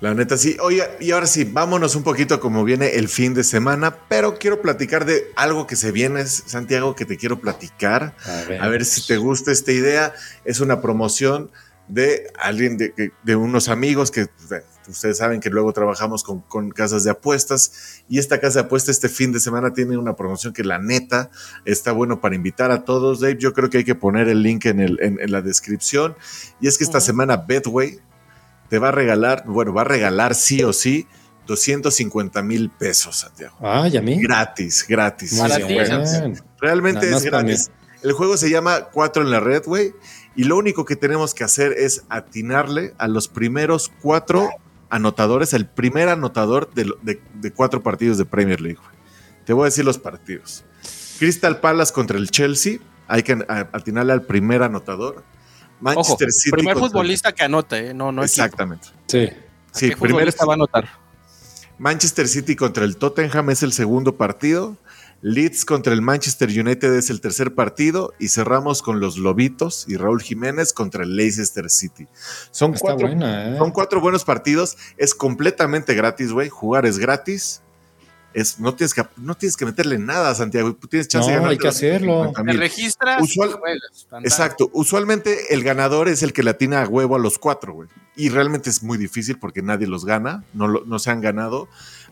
La neta sí. Oye, y ahora sí, vámonos un poquito como viene el fin de semana, pero quiero platicar de algo que se viene, Santiago, que te quiero platicar. A ver, si te gusta esta idea. Es una promoción de alguien, de, de unos amigos que ustedes saben que luego trabajamos con, casas de apuestas y esta casa de apuestas este fin de semana tiene una promoción que la neta está bueno para invitar a todos. Dave, yo creo que hay que poner el link en, el, en, la descripción. Y es que esta semana Betway te va a regalar, bueno, va a regalar sí o sí 250 mil pesos, Santiago. Ah, ya mí. Gratis, gratis. Realmente es gratis. El juego se llama Cuatro en la Red, güey. Y lo único que tenemos que hacer es atinarle a los primeros cuatro anotadores, el primer anotador de, cuatro partidos de Premier League. Te voy a decir los partidos. Crystal Palace contra el Chelsea. Hay que atinarle al primer anotador. Manchester City. Primer futbolista que anote, ¿eh? no, no Exactamente. Sí. Sí, primer futbolista va a anotar. Manchester City contra el Tottenham es el segundo partido. Leeds contra el Manchester United es el tercer partido y cerramos con los Lobitos y Raúl Jiménez contra el Leicester City. Son, cuatro, ¿eh? son cuatro buenos partidos, es completamente gratis, güey, jugar es gratis. Es, no, tienes que, no tienes que meterle nada, Santiago. Tienes chance no, hay que hacerlo. Te registras. exacto. Usualmente el ganador es el que le atina a huevo a los cuatro, güey. Y realmente es muy difícil porque nadie los gana, no, no se han ganado.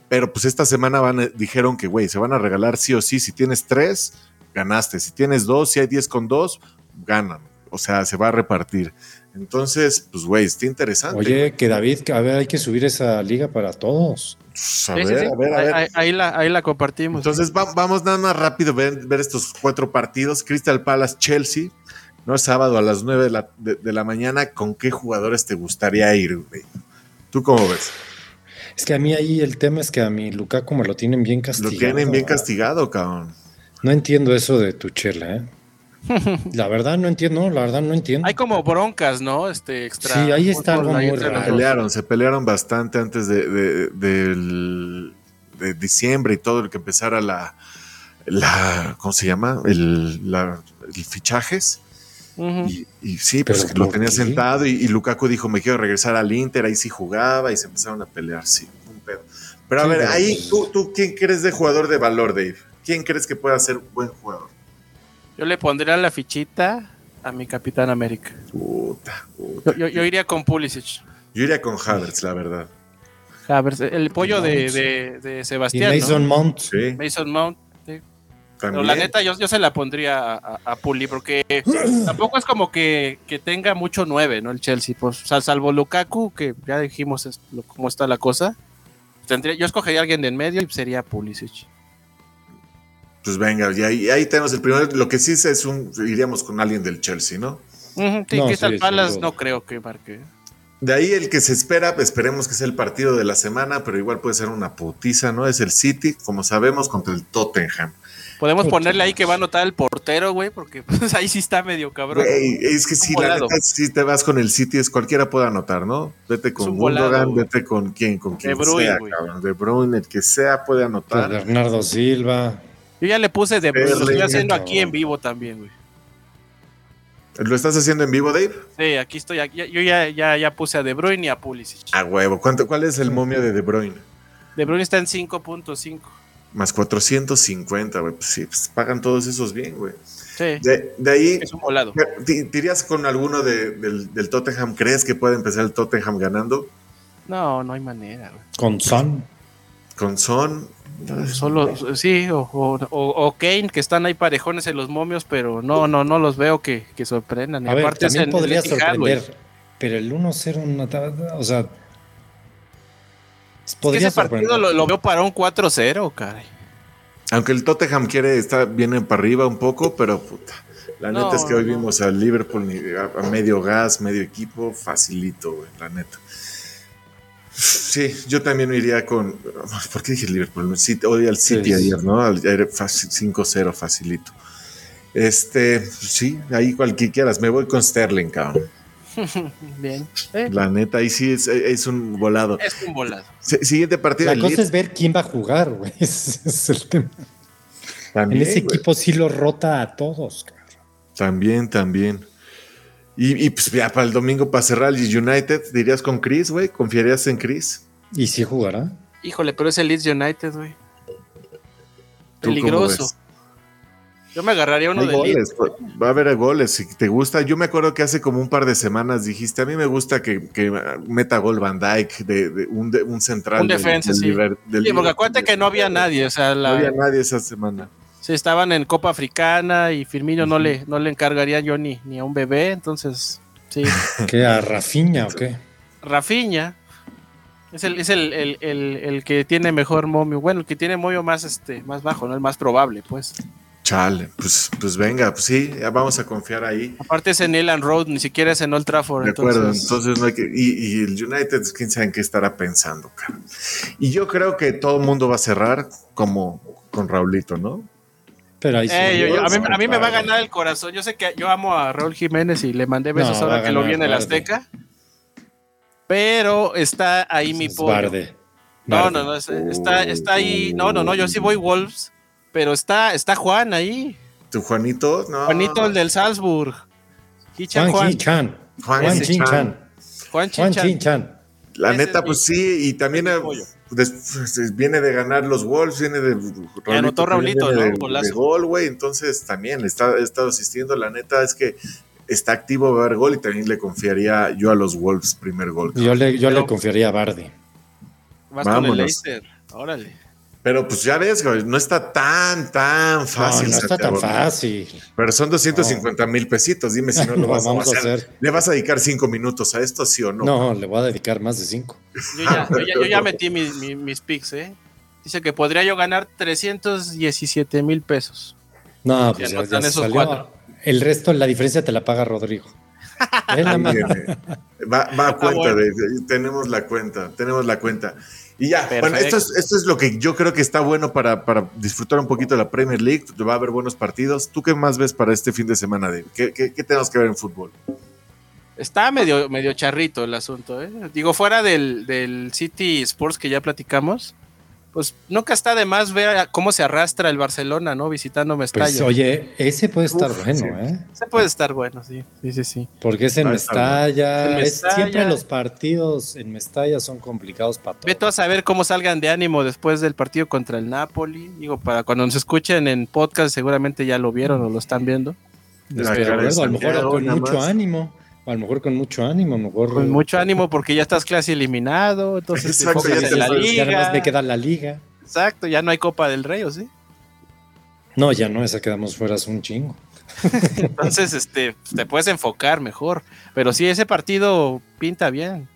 Pero pues esta semana van, eh, dijeron que, güey, se van a regalar sí o sí. Si tienes tres, ganaste. Si tienes dos, si hay diez con dos, ganan. O sea, se va a repartir. Entonces, pues, güey, está interesante. Oye, que David, a ver, hay que subir esa liga para todos. Pues, a, ver, a, ver, a ver, Ahí, la, ahí la compartimos. Entonces, vamos nada más rápido a ver, ver, estos cuatro partidos. Crystal Palace, Chelsea. No es sábado a las nueve de la, de la mañana. ¿Con qué jugadores te gustaría ir, güey? ¿Tú cómo ves? Es que a mí ahí el tema es que a mi Lukaku me lo tienen bien castigado. Lo tienen bien castigado, cabrón. No entiendo eso de tu chela, ¿eh? La verdad no entiendo, la verdad no entiendo. Hay como broncas, ¿no? Este extra. Sí, ahí está algo muy raro. Se pelearon, se pelearon bastante antes de, de, diciembre y todo el que empezara la, la ¿cómo se llama? El, la, el fichajes y, sí, pues lo tenía sentado y, Lukaku dijo, me quiero regresar al Inter, ahí sí jugaba y se empezaron a pelear, sí, un pedo. Pero a ver, ahí pues tú, tú, ¿quién crees de jugador de valor, Dave? ¿Quién crees que pueda ser buen jugador? Yo le pondría la fichita a mi Capitán América. Puta, Yo, iría con Pulisic. Yo iría con Havertz, la verdad. Havertz, el pollo de, de, Sebastián. Mason Mount. Mason Mount. Pero la neta, yo, se la pondría a, Puli, porque tampoco es como que, tenga mucho nueve, ¿no? El Chelsea, pues, salvo Lukaku, que ya dijimos cómo está la cosa. Tendría, yo escogería a alguien de en medio y sería Pulisic. Pues venga, y ahí, tenemos el primero. Lo que sí es un. Iríamos con alguien del Chelsea, ¿no? sí, no, Palace no creo que marque. De ahí el que se espera, esperemos que sea el partido de la semana, pero igual puede ser una putiza, ¿no? Es el City, como sabemos, contra el Tottenham. Podemos ponerle ahí que va a anotar el portero, güey, porque pues, ahí sí está medio cabrón. es que si, la si te vas con el City, es cualquiera puede anotar, ¿no? Vete con Gundogan, vete con quién, con quien de Bruyne, sea, cabrón. De Bruyne, el que sea puede anotar. Bernardo Silva. Yo ya le puse de Bruyne, lo estoy haciendo aquí en vivo también, güey. ¿Lo estás haciendo en vivo, Dave? Sí, aquí estoy. Yo ya, ya, ya puse a De Bruyne y a Pulisic. A huevo. ¿Cuánto, ¿Cuál es el momio de De Bruyne? De Bruyne está en 5.5. Más 450, güey. Pues sí, pues pagan todos esos bien, güey. Sí. De, ahí. Es un volado. ¿Tirías con alguno del, Tottenham? ¿Crees que puede empezar el Tottenham ganando? No, no hay manera, güey. Con Son. Con Son. Solo, sí, o, Kane, que están ahí parejones en los momios, pero no, no, no los veo que, sorprendan. A ver, Aparte también podría sorprender, pero el 1-0, o sea, es que ese partido lo, veo para un 4-0, caray. Aunque el Tottenham quiere estar viene para arriba un poco, pero puta. La neta es que hoy vimos al Liverpool a, medio gas, medio equipo, facilito, güey, la neta. Sí, yo también iría con. ¿Por qué dije Liverpool? hoy al City ayer, ¿no? 5-0, facilito. Este, sí, ahí cualquiera quieras. Me voy con Sterling, cabrón. Bien. La neta, ahí sí es, un volado. Es un volado. siguiente partido. La cosa es ver quién va a jugar, güey. es el tema. en ese equipo sí lo rota a todos, cabrón. También, también. Y, pues ya para el domingo, para cerrar el United, ¿dirías con Chris, güey? ¿Confiarías en Chris? ¿Y si jugará? Híjole, pero es el Leeds United, güey. Peligroso. Yo me agarraría uno de goles, Va a haber goles, si te gusta. Yo me acuerdo que hace como un par de semanas dijiste, a mí me gusta que, meta gol Van Dyke, de, un, central. Un defensa, sí. sí, porque acuérdate que no había nadie. O sea, no había nadie esa semana. Sí, estaban en Copa Africana y Firmino no, le, no le encargaría yo ni, ni a un bebé, entonces, sí. ¿Qué? ¿A Rafiña o qué? Rafiña. Es el, es el, el, el, que tiene mejor momio. Bueno, el que tiene momio más, este, más bajo, ¿no? El más probable, pues. Chale, pues, pues venga, pues sí, ya vamos a confiar ahí. Aparte es en Elan Road, ni siquiera es en Old Trafford. De acuerdo, entonces, no hay que. Y, y, el United, quién sabe en qué estará pensando, cara. Y yo creo que todo el mundo va a cerrar como con Raulito, ¿no? Pero ahí sí, eh, a, mí, me va a ganar el corazón. Yo sé que yo amo a Raúl Jiménez y le mandé besos ahora que lo vi en el Azteca. Pero está ahí mi pollo. No, no, no, está, está ahí. No, no, no, yo sí voy Wolves pero está, está Juan ahí. ¿Tu Juanito? No. Juanito, el del Salzburg. Juan Juan. Chan. Juan Chan. Juan Chan. La neta, pues sí, y también eh, viene de ganar los Wolves, viene de. anotó Raulito, ¿no? De, gol, güey. Entonces también está, he estado asistiendo. La neta es que está activo a ver gol y también le confiaría yo a los Wolves primer gol. Yo le, yo le confiaría a Bardi. Vas con el Leicester, órale. Pero pues ya ves, no está tan, tan fácil. No, no está tan fácil. Pero son 250 mil pesitos. Dime si no lo vas a, hacer. ¿Le vas a dedicar cinco minutos a esto, sí o no? No, le voy a dedicar más de cinco. Yo ya, metí mis, picks, ¿eh? Dice que podría yo ganar 317 mil pesos. No, pues ya, salió. El resto, la diferencia te la paga Rodrigo. va, va, a cuenta, de, tenemos la cuenta, tenemos la cuenta. Y ya, bueno, esto es, esto es lo que yo creo que está bueno para, para, disfrutar un poquito de la Premier League. Va a haber buenos partidos. ¿Tú qué más ves para este fin de semana, Dave? ¿Qué, qué, tenemos que ver en fútbol? Está medio, medio charrito el asunto, ¿eh? Digo, fuera del, del City Sports que ya platicamos, pues nunca está de más ver cómo se arrastra el Barcelona, ¿no? Visitando Mestalla. Pues, oye, ese puede estar bueno, ¿eh? Ese puede estar bueno, sí. Sí, sí, sí. Porque es en Mestalla. siempre los partidos en Mestalla son complicados para todos. Ve a saber cómo salgan de ánimo después del partido contra el Napoli. Digo, para cuando nos escuchen en podcast, seguramente ya lo vieron o lo están viendo. Pero, a lo mejor con mucho ánimo. A lo mejor con mucho ánimo, a lo mejor. Con mucho ánimo porque ya estás casi eliminado, entonces te focas en la liga. Ya me queda la liga. Exacto, ya no hay Copa del Rey, ¿o sí? No, ya no, esa quedamos fuera, es un chingo. entonces, este, te puedes enfocar mejor. Pero sí, ese partido pinta bien.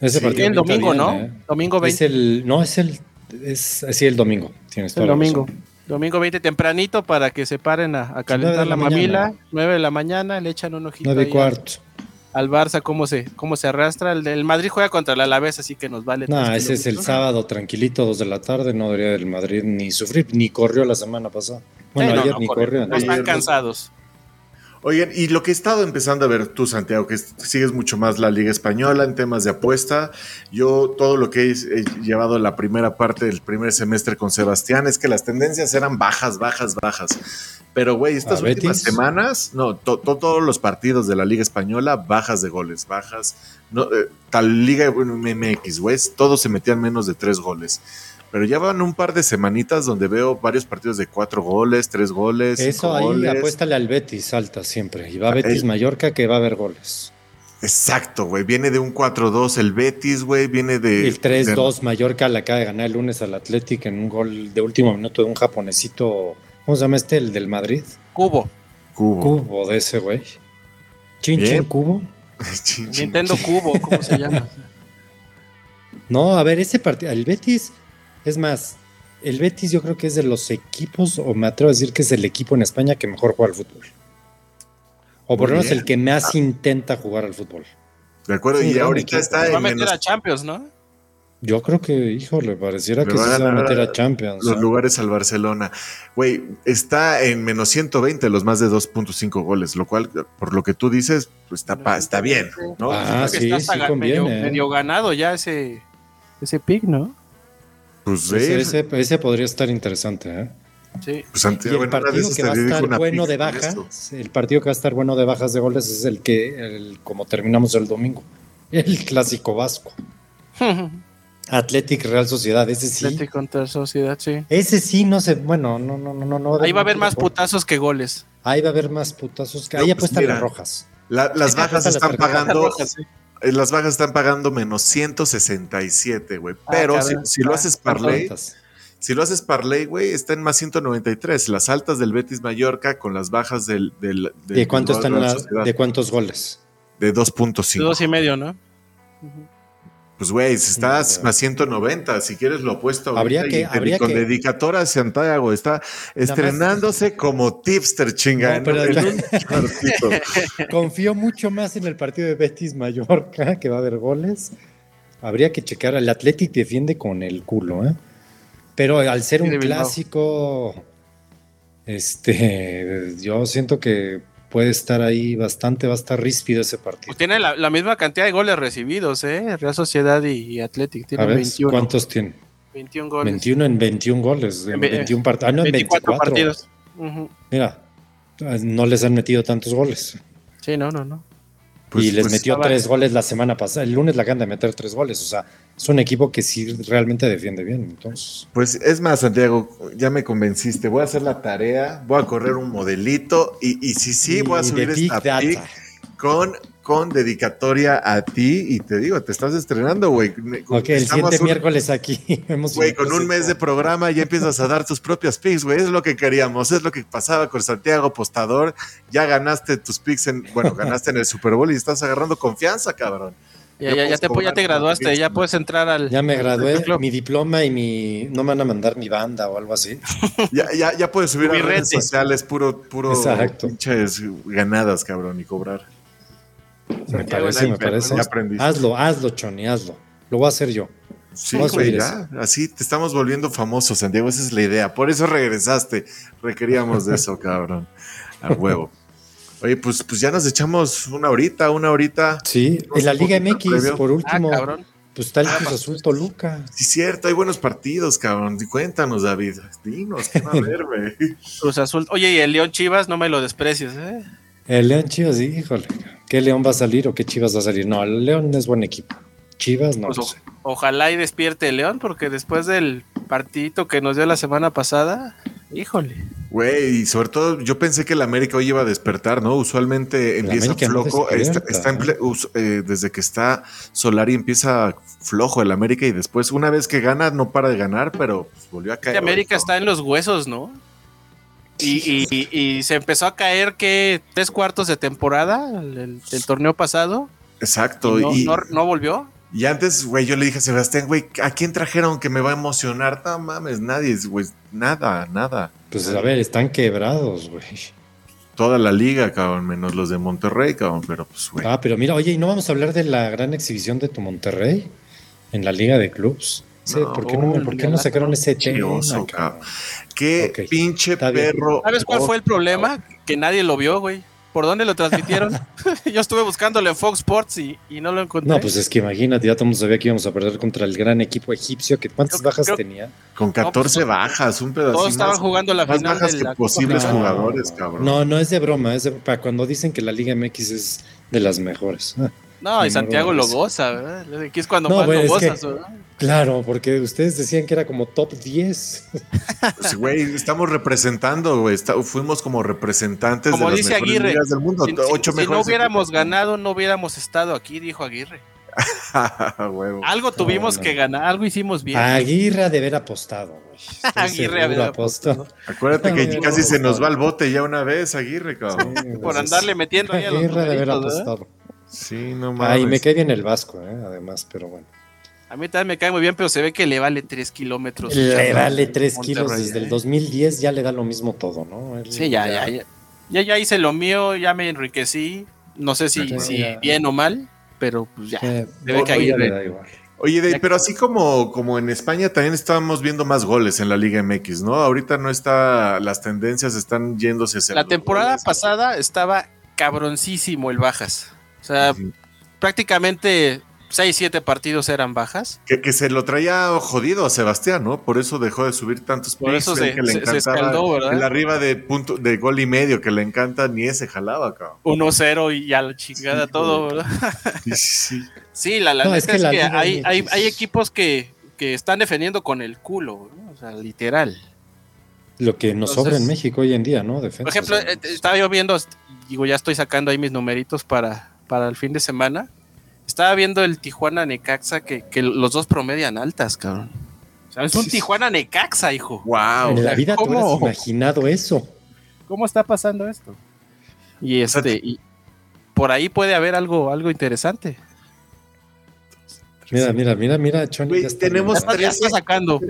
Ese partido el domingo, ¿no? ¿eh? Domingo 20. Es el, no, es el, es, sí, el domingo. Tienes el domingo. Domingo 20 tempranito para que se paren a, calentar la, mamila. 9 de la mañana, le echan un ojito. 9 y cuarto al Barça cómo se, cómo se arrastra. El del Madrid juega contra el Alavés, así que nos vale. No, ese es el sábado, tranquilito, dos de la tarde. No debería el Madrid ni sufrir, ni corrió la semana pasada. Bueno, ayer ni corrió. No están cansados. Oigan, y lo que he estado empezando a ver tú, Santiago, que sigues mucho más la Liga Española en temas de apuesta. Yo todo lo que he, llevado la primera parte del primer semestre con Sebastián es que las tendencias eran bajas, bajas, bajas. Pero, güey, estas últimas semanas, no, todos los partidos de la Liga Española, bajas de goles, bajas. No, eh, tal Liga MX, güey, todos se metían menos de tres goles. Pero ya van un par de semanitas donde veo varios partidos de cuatro goles, tres goles. Eso ahí apuéstale al Betis, alta siempre. Y va Betis Mallorca que va a haber goles. Exacto, güey. Viene de un 4-2 el Betis, güey. Viene de. El 3-2 Mallorca le acaba de ganar el lunes al Athletic en un gol de último minuto de un japonesito. ¿Cómo se llama este? El del Madrid. Cubo. Cubo. Cubo de ese, güey. Chin Cubo. Nintendo Cubo, ¿cómo se llama? no, a ver, ese partido. El Betis es más, el Betis yo creo que es de los equipos, o me atrevo a decir que es el equipo en España que mejor juega al fútbol. O por lo menos el que más intenta jugar al fútbol. De acuerdo, y ahorita está Va a meter a Champions, ¿no? Yo creo que, híjole, pareciera que se va a meter a Champions. Los lugares al Barcelona. Güey, está en menos 120 los más de 2.5 goles, lo cual, por lo que tú dices, pues está, está bien, ¿no? Ah, sí, sí conviene. Medio, ganado ya ese, ese pick, ¿no? Pues ese, podría estar interesante, ¿eh? Sí. Pues el partido que va a estar bueno de bajas, el partido que va a estar bueno de bajas de goles es el que, como terminamos el domingo, el clásico vasco. Athletic Real Sociedad, ese sí. Athletic contra Sociedad, sí. Ese sí, no sé, bueno, no, no, no, no. Ahí va a haber más putazos que goles. Ahí va a haber más putazos que. ahí pues apuestan las rojas. las bajas están pagando. Eh, las bajas están pagando menos 167, güey. Ah, Pero si, lo haces parlay, si lo haces parlay, güey, está en más 193. Las altas del Betis Mallorca con las bajas del. del, ¿De cuánto están ¿De cuántos goles? De 2.5. De dos y medio, ¿no? Pues, güey, si estás más 190, si quieres lo opuesto. Habría que, habría con dedicatoria a Santiago, está estrenándose como tipster chinga. confío mucho más en el partido de Betis Mallorca, que va a haber goles. Habría que checar, el Athletic defiende con el culo, ¿eh? Pero al ser un clásico, este, yo siento que puede estar ahí bastante, va a estar ríspido ese partido. Pues tiene la, misma cantidad de goles recibidos, ¿eh? Real Sociedad y, Athletic. Tienen 21. ¿Cuántos tienen? 21 goles. 21 en 21 goles. En 21 partidos. Ah, no, en 24, partidos. Mira, no les han metido tantos goles. Sí, no, no, no. Pues, y les pues, metió tres goles la semana pasada. El lunes la acaban de meter tres goles. O sea, es un equipo que sí realmente defiende bien. Entonces. Pues es más, Santiago, ya me convenciste. Voy a hacer la tarea, voy a correr un modelito y, y sí, sí, voy a subir esta pick con con dedicatoria a ti y te digo, te estás estrenando, güey. Ok, el siguiente miércoles aquí. Güey, con un mes de programa ya empiezas a dar tus propias picks, güey. Es lo que queríamos, es lo que pasaba con Santiago Postador. Ya ganaste tus picks en, bueno, ganaste en el Super Bowl y estás agarrando confianza, cabrón. Ya, ya, ya, te, ya te graduaste, ya puedes entrar al. Ya me gradué, mi diploma y mi. No me van a mandar mi banda o algo así. ya, ya, ya puedes subir a redes sociales puro, puro pinches ganadas, cabrón, y cobrar. Me parece, me parece. Hazlo, hazlo, Choni, hazlo. Lo voy a hacer yo. Sí, güey, ya. Así te estamos volviendo famoso, Santiago. Esa es la idea. Por eso regresaste. Requeríamos de eso, cabrón. Al huevo. Oye, pues, pues ya nos echamos una horita, una horita. Sí, en la Liga MX, por último. Ah, pues está el Cruz Azul Toluca. Sí, cierto, hay buenos partidos, cabrón. Cuéntanos, David. Dinos, qué va a ver, güey. Cruz Azul. Oye, y el León Chivas, no me lo desprecies, ¿eh? El León Chivas, híjole. ¿Qué León va a salir o qué Chivas va a salir? No, el León es buen equipo. Chivas no. Pues ojalá y despierte el León, porque después del partidito que nos dio la semana pasada, híjole. Güey, y sobre todo yo pensé que el América hoy iba a despertar, ¿no? Usualmente empieza flojo, está, eh, desde que está Solari empieza flojo el América y después una vez que gana no para de ganar, pero pues, volvió a caer. El América está en los huesos, ¿no? Y, se empezó a caer que tres cuartos de temporada el, torneo pasado. Exacto. Y no, volvió. Y antes, güey, yo le dije a Sebastián, güey, ¿a quién trajeron que me va a emocionar? No mames, nadie, güey, nada, nada. Pues a ver, están quebrados, güey. Toda la liga, cabrón, menos los de Monterrey, cabrón, pero pues, güey. Ah, pero mira, oye, ¿y no vamos a hablar de la gran exhibición de tu Monterrey en la liga de clubs? ¿Por qué no, ¿por qué no sacaron ese tema? Qué pinche perro. ¿Sabes cuál fue el problema? Que nadie lo vio, güey. ¿Por dónde lo transmitieron? Yo estuve buscándolo en Fox Sports y, no lo encontré. No, pues es que imagínate, ya todo el mundo sabía que íbamos a perder contra el gran equipo egipcio. Que ¿Cuántas bajas tenía? Con 14 pues, bajas, un pedacito. Todos estaban jugando la más bajas que posibles jugadores, cabrón. No, no es de broma, es para cuando dicen que la Liga MX es de las mejores. No, y Santiago lo goza, ¿verdad? Aquí es cuando más lo gozas, ¿verdad? Claro, porque ustedes decían que era como top 10. Pues, güey, estamos representando, güey. fuimos como representantes de las dice Aguirre, del mundo. Si, si no hubiéramos ganado, no hubiéramos estado aquí, dijo Aguirre. algo tuvimos que ganar, algo hicimos bien. Aguirre de haber apostado, güey. Aguirre haber apostado. Acuérdate que casi se nos va el bote ya una vez, Aguirre, cabrón. Por andarle metiendo ahí a los Aguirre de haber apostado. Sí, no mames. Ahí me cae bien el Vasco, ¿eh? además, pero bueno. A mí también me cae muy bien, pero se ve que le vale 3 kilómetros. Le vale 3 kilos desde el 2010, ya le da lo mismo todo, ¿no? sí, ya, ya, ya, ya, hice lo mío, ya me enriquecí. No sé si, bien o mal, pero pues ya. se ve que ahí le da igual. Oye, pero así como, como en España también estábamos viendo más goles en la Liga MX, ¿no? Ahorita no está, las tendencias están yéndose hacia La temporada pasada estaba cabroncísimo el Bajas. O sea, prácticamente 6, 7 partidos eran bajas. Que, que, se lo traía jodido a Sebastián, ¿no? Por eso dejó de subir tantos Por eso se, que le escaldó, ¿verdad? El arriba de punto de gol y medio que le encanta, ni ese jalaba, cabrón. 1-0 y ya la chingada todo, ¿verdad? Sí, sí. sí la, la es que, hay, hay, hay, equipos que, que, están defendiendo con el culo, ¿no? O sea, literal. Lo que nos sobra en México hoy en día, ¿no? Defensa, por ejemplo, eh, estaba yo viendo, digo, ya estoy sacando ahí mis numeritos para, para el fin de semana estaba viendo el Tijuana Necaxa que, los dos promedian altas, cabrón. O sea, es un Tijuana Necaxa, hijo. Wow. En la vida tú has imaginado eso. ¿Cómo está pasando esto? Y este, y por ahí puede haber algo, algo interesante. Mira, mira, mira, mira, Choni. tenemos tres. sacando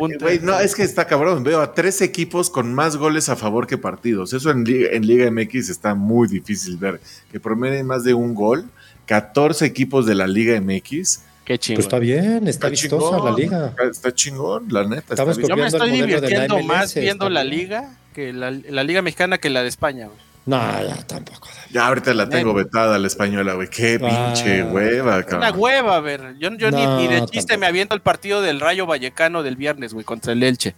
no, es que está cabrón. Veo a tres equipos con más goles a favor que partidos. Eso en Liga, en Liga MX está muy difícil ver. Que promedien más de un gol 14 equipos de la Liga MX. Qué chingón. Pues está bien, está, vistosa la liga. Está, chingón, la neta. Yo me estoy divirtiendo más viendo la liga que la, liga mexicana que la de España. No, ya tampoco. Ya ahorita la tengo vetada la española, güey. Qué pinche hueva, cabrón. Una hueva, a ver. Yo, yo ni, de chiste me aviento el partido del Rayo Vallecano del viernes, güey, contra el Elche.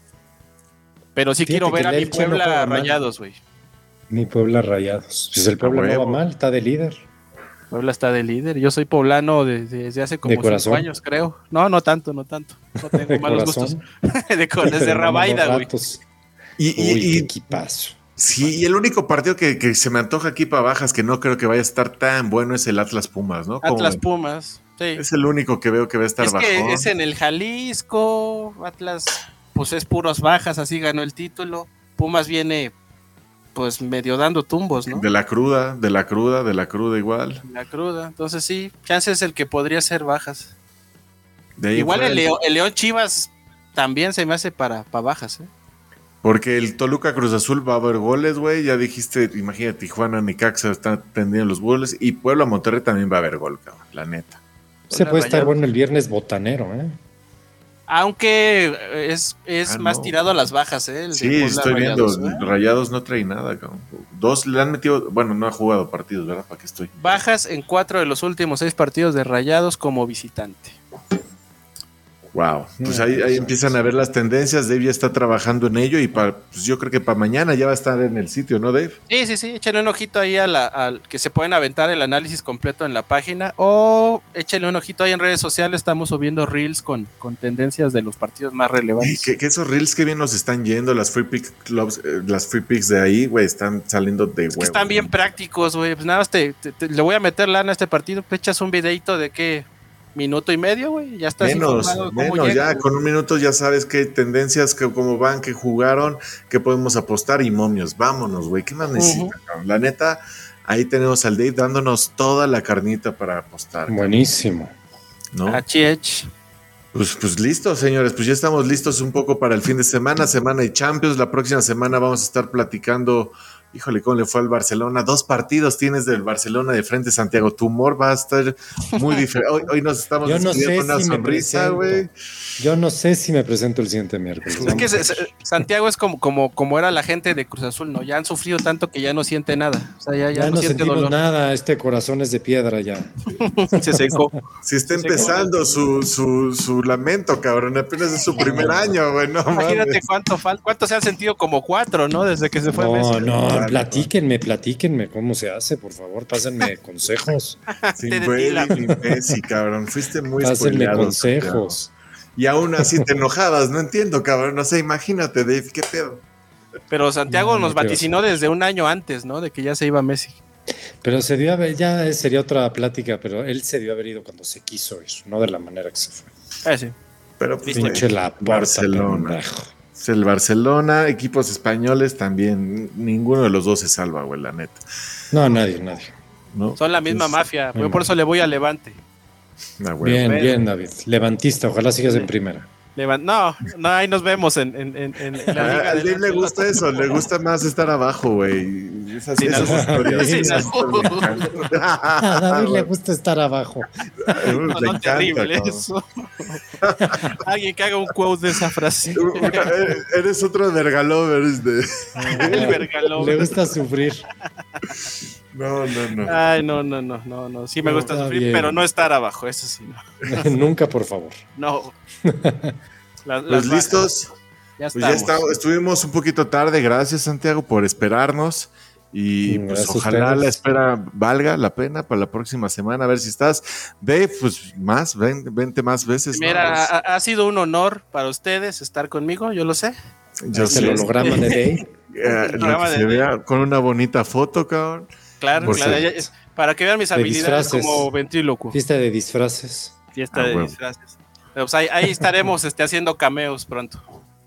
Pero sí quiero ver a mi Puebla rayados, güey. Mi Puebla rayados. Pues el Puebla no va mal, está de líder. Puebla está de líder. Yo soy poblano desde, hace como cinco años, creo. No, no tanto, no tanto. No tengo malos gustos. de, desde Rabaida, güey. Y, y, equipazo. Sí, y el único partido que, se me antoja aquí para bajas que no creo que vaya a estar tan bueno es el Atlas Pumas, ¿no? Atlas Pumas, sí. Es el único que veo que va a estar es Que es en el Jalisco, Atlas, pues es puros bajas, así ganó el título. Pumas viene, pues medio dando tumbos, ¿no? De la cruda, de la cruda, de la cruda igual. La cruda, entonces sí, chance es el que podría ser bajas. igual el León, el León Chivas también se me hace para, para bajas, ¿eh? Porque el Toluca Cruz Azul va a haber goles, güey. Ya dijiste, imagínate, Tijuana, Nicaxa están tendiendo los goles. Y Puebla Monterrey también va a haber gol, cabrón, la neta. Se puede estar bueno el viernes botanero, ¿eh? Aunque es, es ah, más tirado a las bajas, ¿eh? sí, estoy viendo. ¿eh? Rayados no trae nada, cabrón. Dos le han metido. Bueno, no ha jugado partidos, ¿verdad? ¿Para qué estoy? Bajas en cuatro de los últimos seis partidos de Rayados como visitante. Wow, pues ahí, ahí, empiezan a ver las tendencias. Dave ya está trabajando en ello y para, pues yo creo que para mañana ya va a estar en el sitio, ¿no, Dave? Sí, sí, sí. Échenle un ojito ahí a la, que se pueden aventar el análisis completo en la página o échenle un ojito ahí en redes sociales. Estamos subiendo reels con, con tendencias de los partidos más relevantes. Que, esos reels que bien nos están yendo, las free picks clubs, eh, las free picks de ahí, güey, están saliendo de huevo. están bien prácticos, güey. Pues nada más te, le voy a meter lana a este partido. echas un videito de que minuto y medio, güey, ya está Menos, menos, ya con un minuto ya sabes qué tendencias, que, cómo van, qué jugaron, qué podemos apostar y momios. Vámonos, güey, ¿qué más necesita? La neta, ahí tenemos al Dave dándonos toda la carnita para apostar. Buenísimo. ¿No? Pues, pues listo, señores, pues ya estamos listos un poco para el fin de semana, semana de Champions. La próxima semana vamos a estar platicando Híjole, ¿cómo le fue al Barcelona? Dos partidos tienes del Barcelona de frente, Santiago. Tu humor va a estar muy diferente. Hoy, nos estamos Yo no sé una sonrisa, güey. Yo no sé si me presento el siguiente miércoles. Es que Santiago es como, como, como era la gente de Cruz Azul, ¿no? Ya han sufrido tanto que ya no siente nada. O sea, ya, ya, no, siente dolor. nada. Este corazón es de piedra ya. Se secó. Si está empezando su, su, su, lamento, cabrón. Apenas es su primer año, güey. No, Imagínate cuánto falta. ¿Cuánto se han sentido? Como cuatro, ¿no? Desde que se fue No, no platíquenme, platíquenme cómo se hace, por favor, pásenme consejos. Güey, Messi, cabrón, fuiste muy Pásenme consejos. Y aún así te enojabas, no entiendo, cabrón, no sé, imagínate, Dave, qué pedo. Pero Santiago nos vaticinó desde un año antes, ¿no? De que ya se iba Messi. Pero se dio a ver, ya sería otra plática, pero él se dio a haber ido cuando se quiso ir, no de la manera que se fue. Ah, sí. Pero pinche la Barcelona el Barcelona, equipos españoles también, ninguno de los dos se salva, güey, la neta. No, nadie, nadie. Son la misma mafia, yo por eso le voy a Levante. Ah, bien, bien, David. Levantista, ojalá sigas en primera. No, no, ahí nos vemos en, en, en, la liga. A Dave le gusta eso, le gusta más estar abajo, güey. Esas, esas A David le gusta estar abajo. No, no, terrible eso. Alguien que haga un quote de esa frase. Eres otro vergalovers de. El vergalover. Le gusta sufrir. No, no, no. Ay, no, no, no, no, no. Sí me gusta sufrir, pero no estar abajo, eso sí. No. Nunca, por favor. No. pues listos. Ya, pues ya estuvimos un poquito tarde. Gracias, Santiago, por esperarnos. Y pues ojalá la espera valga la pena para la próxima semana, a ver si estás. Dave, pues más, ven, vente más veces. Mira, ha, sido un honor para ustedes estar conmigo, yo lo sé. Yo sé. El holograma de Dave. Eh, se vea con una bonita foto, cabrón. Claro, claro. para que vean mis habilidades como ventrílocuo. Fiesta de disfraces. Fiesta ah, de disfraces. Pues ahí, estaremos este, haciendo cameos pronto.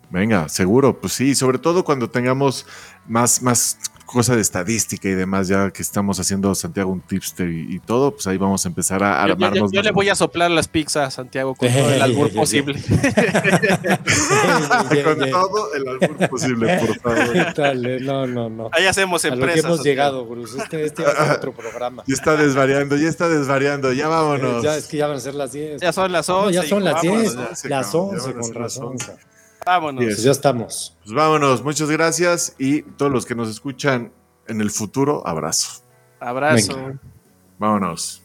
Venga, seguro, pues sí, sobre todo cuando tengamos más, más cosa de estadística y demás, ya que estamos haciendo Santiago un tipster y, todo, pues ahí vamos a empezar a armarnos. Yo, le voy a soplar las pizzas a Santiago con todo el albur posible. con todo el albur posible, por favor. Dale, no, no, no. Ahí hacemos empresas. hemos llegado, Bruce. Este, este va a ser otro programa. Ya está desvariando, ya está desvariando, ya vámonos. Ya es que ya van a ser las 10. Ya son las 11. ya son las 10, las 11, con razón. Vámonos. Pues ya estamos. Pues vámonos, muchas gracias y todos los que nos escuchan en el futuro, abrazo. Abrazo. Vámonos.